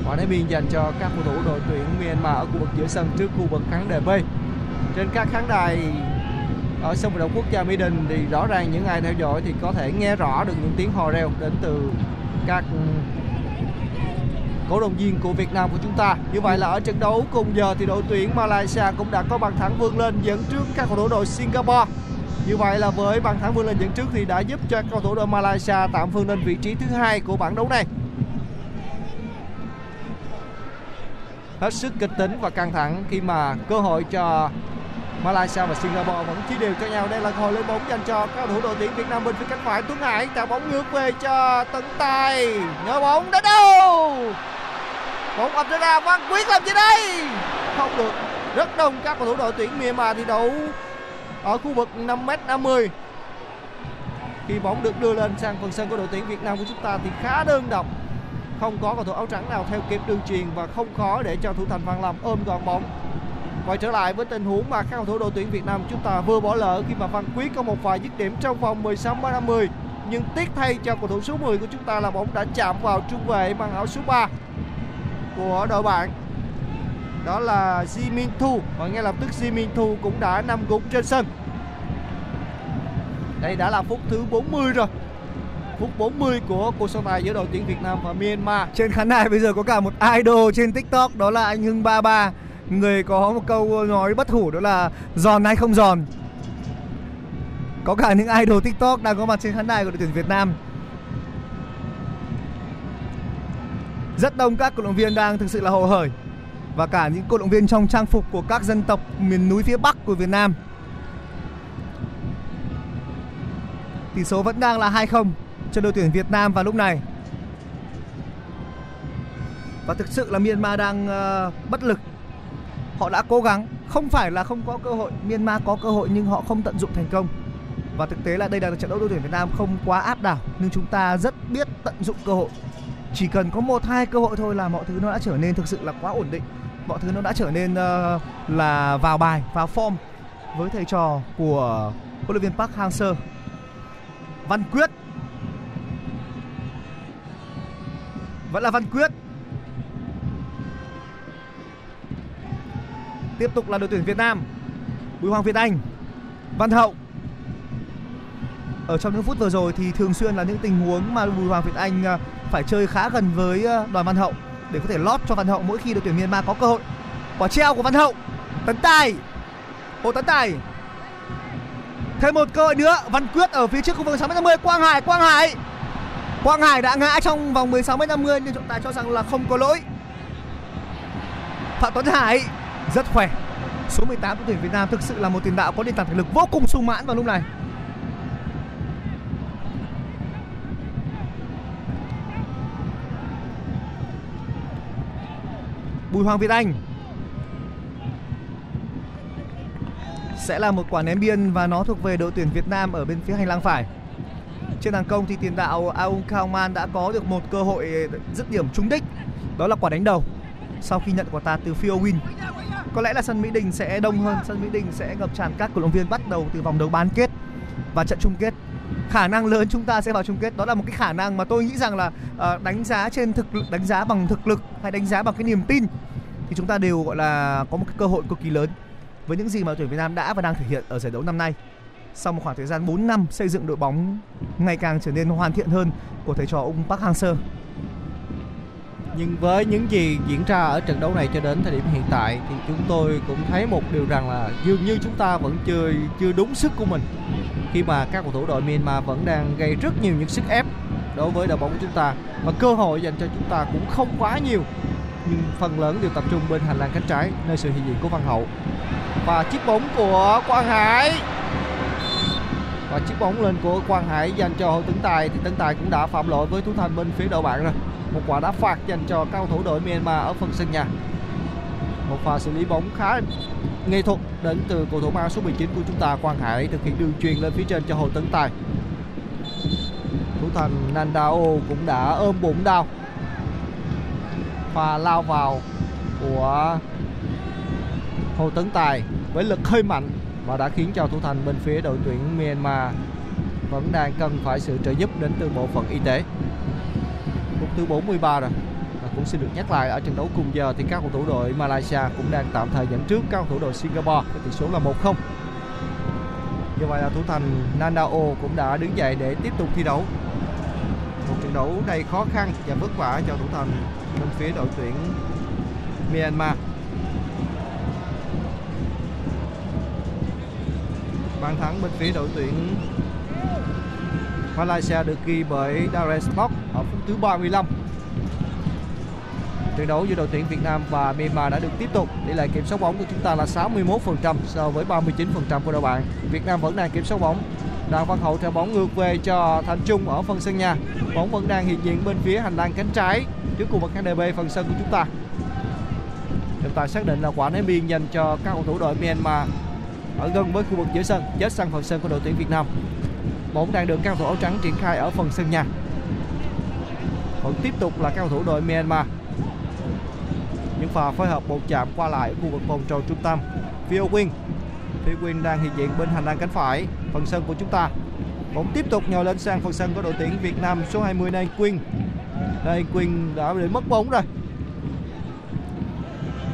Quả đá biên dành cho các cầu thủ đội tuyển Myanmar ở khu vực giữa sân trước khu vực khán đài B. Trên các khán đài ở sân vận động quốc gia Mỹ Đình thì rõ ràng những ai theo dõi thì có thể nghe rõ được những tiếng hò reo đến từ các cổ động viên của Việt Nam của chúng ta. Như vậy là ở trận đấu cùng giờ thì đội tuyển Malaysia cũng đã có bàn thắng vươn lên dẫn trước các cầu thủ đội Singapore như vậy là với bàn thắng vươn lên dẫn trước thì đã giúp cho cầu thủ đội Malaysia tạm vươn lên vị trí thứ hai của bảng đấu này. Hết sức kịch tính và căng thẳng khi mà cơ hội cho Malaysia và Singapore vẫn chia đều cho nhau. Đây là cơ hội lên bóng dành cho các cầu thủ đội tuyển Việt Nam bên phía cánh phải Tuấn Hải tạo bóng ngược về cho Tấn Tài. Nhớ bóng đến đâu? Bóng ập ra Văn Quyết làm gì đây? Không được. Rất đông các cầu thủ đội tuyển Myanmar thi đấu ở khu vực 5m50 khi bóng được đưa lên sang phần sân của đội tuyển Việt Nam của chúng ta thì khá đơn độc. Không có cầu thủ áo trắng nào theo kịp đường truyền và không khó để cho thủ thành Văn Lâm ôm gọn bóng. Quay trở lại với tình huống mà các cầu thủ đội tuyển Việt Nam chúng ta vừa bỏ lỡ khi mà Văn Quyết có một vài dứt điểm trong vòng 16 50 nhưng tiếc thay cho cầu thủ số 10 của chúng ta là bóng đã chạm vào trung vệ mang áo số 3 của đội bạn đó là Ji Thu và ngay lập tức Ji Thu cũng đã nằm gục trên sân. Đây đã là phút thứ 40 rồi. Phút 40 của cuộc so tài giữa đội tuyển Việt Nam và Myanmar.
Trên khán đài bây giờ có cả một idol trên TikTok, đó là anh Hưng 33 Người có một câu nói bất hủ, đó là giòn hay không giòn Có cả những idol TikTok đang có mặt trên khán đài của đội tuyển Việt Nam Rất đông các cổ động viên đang thực sự là hồ hởi và cả những cổ động viên trong trang phục của các dân tộc miền núi phía Bắc của Việt Nam. Tỷ số vẫn đang là 2-0 cho đội tuyển Việt Nam vào lúc này. Và thực sự là Myanmar đang uh, bất lực. Họ đã cố gắng không phải là không có cơ hội Myanmar có cơ hội nhưng họ không tận dụng thành công. Và thực tế là đây là trận đấu đội tuyển Việt Nam không quá áp đảo nhưng chúng ta rất biết tận dụng cơ hội. Chỉ cần có một hai cơ hội thôi là mọi thứ nó đã trở nên thực sự là quá ổn định mọi thứ nó đã trở nên uh, là vào bài vào form với thầy trò của huấn luyện viên Park Hang-seo Văn Quyết vẫn là Văn Quyết Tiếp tục là đội tuyển Việt Nam. Bùi Hoàng Việt Anh, Văn Hậu. Ở trong những phút vừa rồi thì thường xuyên là những tình huống mà Bùi Hoàng Việt Anh ờ, phải chơi khá gần với ờ, đoàn Văn Hậu để có thể lót cho Văn Hậu mỗi khi đội tuyển Myanmar có cơ hội. Quả treo của Văn Hậu. Tấn Tài. Hồ Tấn Tài. Thêm một cơ hội nữa, Văn Quyết ở phía trước khu vực 6m50, Quang Hải, Quang Hải. Quang Hải đã ngã trong vòng 16m50 nhưng trọng tài cho rằng là không có lỗi. Phạm Tuấn Hải rất khỏe số 18 của tuyển Việt Nam thực sự là một tiền đạo có nền tảng thể lực vô cùng sung mãn vào lúc này Bùi Hoàng Việt Anh sẽ là một quả ném biên và nó thuộc về đội tuyển Việt Nam ở bên phía hành lang phải. Trên hàng công thì tiền đạo Aung Kaoman đã có được một cơ hội dứt điểm trúng đích. Đó là quả đánh đầu sau khi nhận quả tạt từ Phil Win. Có lẽ là sân Mỹ Đình sẽ đông hơn, sân Mỹ Đình sẽ ngập tràn các cổ động viên bắt đầu từ vòng đấu bán kết và trận chung kết. Khả năng lớn chúng ta sẽ vào chung kết, đó là một cái khả năng mà tôi nghĩ rằng là uh, đánh giá trên thực lực, đánh giá bằng thực lực hay đánh giá bằng cái niềm tin thì chúng ta đều gọi là có một cái cơ hội cực kỳ lớn với những gì mà tuyển Việt Nam đã và đang thể hiện ở giải đấu năm nay. Sau một khoảng thời gian 4 năm xây dựng đội bóng ngày càng trở nên hoàn thiện hơn của thầy trò ông Park Hang-seo
nhưng với những gì diễn ra ở trận đấu này cho đến thời điểm hiện tại, thì chúng tôi cũng thấy một điều rằng là dường như chúng ta vẫn chưa chưa đúng sức của mình. Khi mà các cầu thủ đội Myanmar vẫn đang gây rất nhiều những sức ép đối với đội bóng của chúng ta. Và cơ hội dành cho chúng ta cũng không quá nhiều. Nhưng phần lớn đều tập trung bên hành lang cánh trái, nơi sự hiện diện của Văn Hậu. Và chiếc bóng của Quang Hải và chiếc bóng lên của Quang Hải dành cho Hồ Tấn Tài. Thì Tấn Tài cũng đã phạm lỗi với thủ thành bên phía đội bạn rồi. Một quả đá phạt dành cho cao thủ đội Myanmar ở phần sân nhà. Một pha xử lý bóng khá nghệ thuật đến từ cầu thủ mang số 19 của chúng ta, Quang Hải, thực hiện đường truyền lên phía trên cho Hồ Tấn Tài. Thủ thành, Nandao cũng đã ôm bụng đau. Pha lao vào của Hồ Tấn Tài với lực hơi mạnh và đã khiến cho thủ thành bên phía đội tuyển Myanmar vẫn đang cần phải sự trợ giúp đến từ bộ phận y tế. Phút thứ 43 rồi. Và cũng xin được nhắc lại, ở trận đấu cùng giờ thì các cầu thủ đội Malaysia cũng đang tạm thời dẫn trước các cầu thủ đội Singapore với tỷ số là 1-0 như vậy là thủ thành Nandao cũng đã đứng dậy để tiếp tục thi đấu. Một trận đấu đầy khó khăn và vất vả cho thủ thành bên phía đội tuyển Myanmar. Bàn thắng bên phía đội tuyển Malaysia được ghi bởi Darren Spock ở phút thứ 35 trận đấu giữa đội tuyển Việt Nam và Myanmar đã được tiếp tục. Tỷ lệ kiểm soát bóng của chúng ta là 61% so với 39% của đội bạn. Việt Nam vẫn đang kiểm soát bóng. Đào Văn Hậu theo bóng ngược về cho Thành Trung ở phần sân nhà. Bóng vẫn đang hiện diện bên phía hành lang cánh trái trước khu vực HDB phần sân của chúng ta. Trọng tài xác định là quả ném biên dành cho các cầu thủ đội Myanmar ở gần với khu vực giữa sân, chết sang phần sân của đội tuyển Việt Nam. Bóng đang được các cầu thủ áo trắng triển khai ở phần sân nhà. Vẫn tiếp tục là các cầu thủ đội Myanmar. Những pha phối hợp một chạm qua lại ở khu vực vòng tròn trung tâm. Phía Win phía Win đang hiện diện bên hành lang cánh phải phần sân của chúng ta. Bóng tiếp tục nhào lên sang phần sân của đội tuyển Việt Nam số 20 Nay Quyên đây Quyên đã bị mất bóng rồi.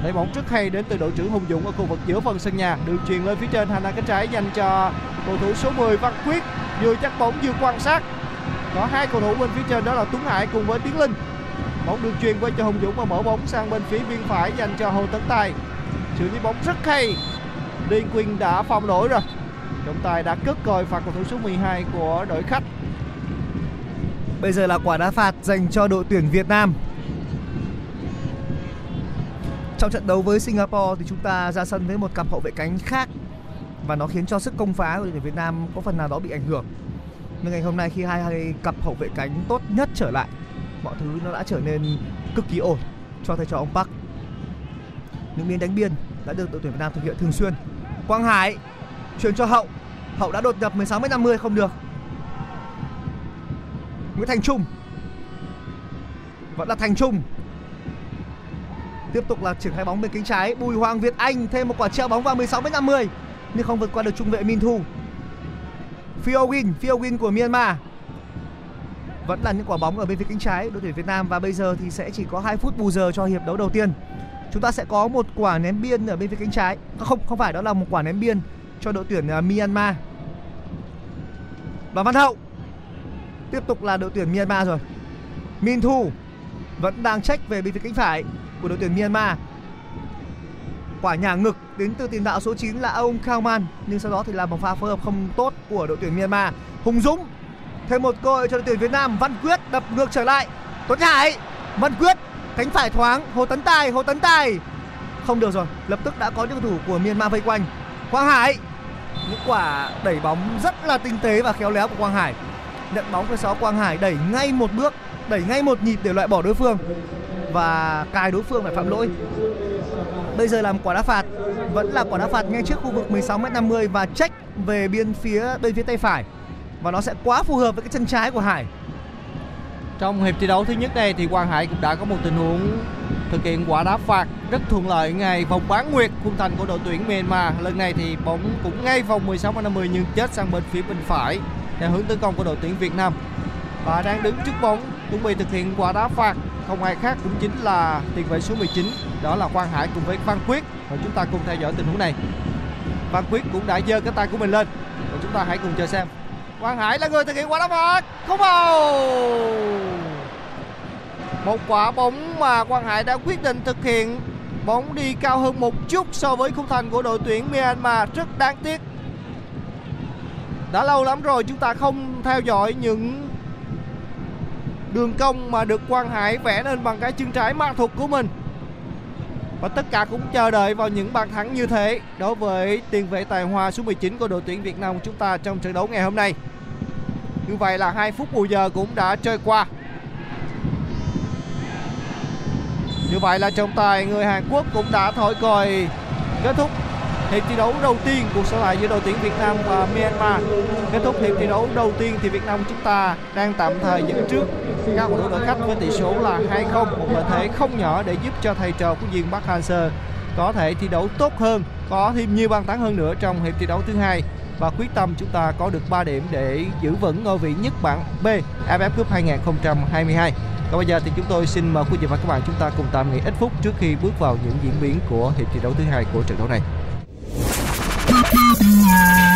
Đẩy bóng rất hay đến từ đội trưởng Hùng Dũng ở khu vực giữa phần sân nhà. Đường truyền lên phía trên hành lang cánh trái dành cho cầu thủ số 10 Văn Quyết. Vừa chắc bóng vừa quan sát. Có hai cầu thủ bên phía trên, đó là Tuấn Hải cùng với Tiến Linh. Bóng được truyền qua cho Hùng Dũng và mở bóng sang bên phía biên phải dành cho Hồ Tấn Tài. Xử lý bóng rất hay. Liên Quyên đã phòng lỗi rồi. Trọng tài đã cất còi phạt cầu thủ số 12 của đội khách.
Bây giờ là quả đá phạt dành cho đội tuyển Việt Nam. Trong trận đấu với Singapore thì chúng ta ra sân với một cặp hậu vệ cánh khác và nó khiến cho sức công phá của đội tuyển Việt Nam có phần nào đó bị ảnh hưởng. Nhưng ngày hôm nay khi hai, hai cặp hậu vệ cánh tốt nhất trở lại, mọi thứ nó đã trở nên cực kỳ ổn cho thầy trò ông Park. Những biến đánh biên đã được đội tuyển Việt Nam thực hiện thường xuyên. Quang Hải chuyển cho Hậu. Hậu đã đột nhập 16 m 50 không được. Nguyễn Thành Trung. Vẫn là Thành Trung. Tiếp tục là triển khai bóng bên cánh trái, Bùi Hoàng Việt Anh thêm một quả treo bóng vào 16 m 50 nhưng không vượt qua được trung vệ Min Thu. Phio Win, Win của Myanmar vẫn là những quả bóng ở bên phía cánh trái đội tuyển Việt Nam và bây giờ thì sẽ chỉ có 2 phút bù giờ cho hiệp đấu đầu tiên. Chúng ta sẽ có một quả ném biên ở bên phía cánh trái. À, không, không phải đó là một quả ném biên cho đội tuyển à, Myanmar. Và Văn Hậu tiếp tục là đội tuyển Myanmar rồi. Min Thu vẫn đang trách về bên phía cánh phải của đội tuyển Myanmar. Quả nhà ngực đến từ tiền đạo số 9 là ông Kalman nhưng sau đó thì là một pha phối hợp không tốt của đội tuyển Myanmar. Hùng Dũng thêm một cơ hội cho đội tuyển Việt Nam. Văn Quyết đập ngược trở lại. Tuấn Hải, Văn Quyết cánh phải thoáng. Hồ Tấn Tài, Hồ Tấn Tài không được rồi. Lập tức đã có những cầu thủ của Myanmar vây quanh. Quang Hải những quả đẩy bóng rất là tinh tế và khéo léo của Quang Hải. Nhận bóng về sau Quang Hải đẩy ngay một bước, đẩy ngay một nhịp để loại bỏ đối phương và cài đối phương phải phạm lỗi. Bây giờ làm quả đá phạt, vẫn là quả đá phạt ngay trước khu vực 16m50 và check về biên phía bên phía tay phải và nó sẽ quá phù hợp với cái chân trái của Hải.
Trong hiệp thi đấu thứ nhất này thì Quang Hải cũng đã có một tình huống thực hiện quả đá phạt rất thuận lợi ngay vòng bán nguyệt khung thành của đội tuyển Myanmar. Lần này thì bóng cũng ngay vòng 16 50 nhưng chết sang bên phía bên phải, theo hướng tấn công của đội tuyển Việt Nam. Và đang đứng trước bóng, chuẩn bị thực hiện quả đá phạt không ai khác cũng chính là tiền vệ số 19 đó là Quang Hải cùng với Văn Quyết. Và chúng ta cùng theo dõi tình huống này. Văn Quyết cũng đã giơ cái tay của mình lên. Và chúng ta hãy cùng chờ xem. Quang Hải là người thực hiện quả đá phạt. Không vào. Một quả bóng mà Quang Hải đã quyết định thực hiện. Bóng đi cao hơn một chút so với khung thành của đội tuyển Myanmar. Rất đáng tiếc. Đã lâu lắm rồi chúng ta không theo dõi những đường cong mà được Quang Hải vẽ nên bằng cái chân trái ma thuật của mình và tất cả cũng chờ đợi vào những bàn thắng như thế đối với tiền vệ tài hoa số 19 của đội tuyển Việt Nam của chúng ta trong trận đấu ngày hôm nay. Như vậy là 2 phút bù giờ cũng đã trôi qua. Như vậy là trọng tài người Hàn Quốc cũng đã thổi còi kết thúc hiệp thi đấu đầu tiên cuộc so tài giữa đội tuyển Việt Nam và Myanmar. Kết thúc hiệp thi đấu đầu tiên thì Việt Nam chúng ta đang tạm thời dẫn trước các cầu thủ đội khách với tỷ số là 2-0, một lợi thế không nhỏ để giúp cho thầy trò của Diên Park Hang-seo có thể thi đấu tốt hơn, có thêm nhiều bàn thắng hơn nữa trong hiệp thi đấu thứ hai và quyết tâm chúng ta có được 3 điểm để giữ vững ngôi vị nhất bảng B AFF Cup 2022. Còn bây giờ thì chúng tôi xin mời quý vị và các bạn chúng ta cùng tạm nghỉ ít phút trước khi bước vào những diễn biến của hiệp thi đấu thứ hai của trận đấu này.
Yeah.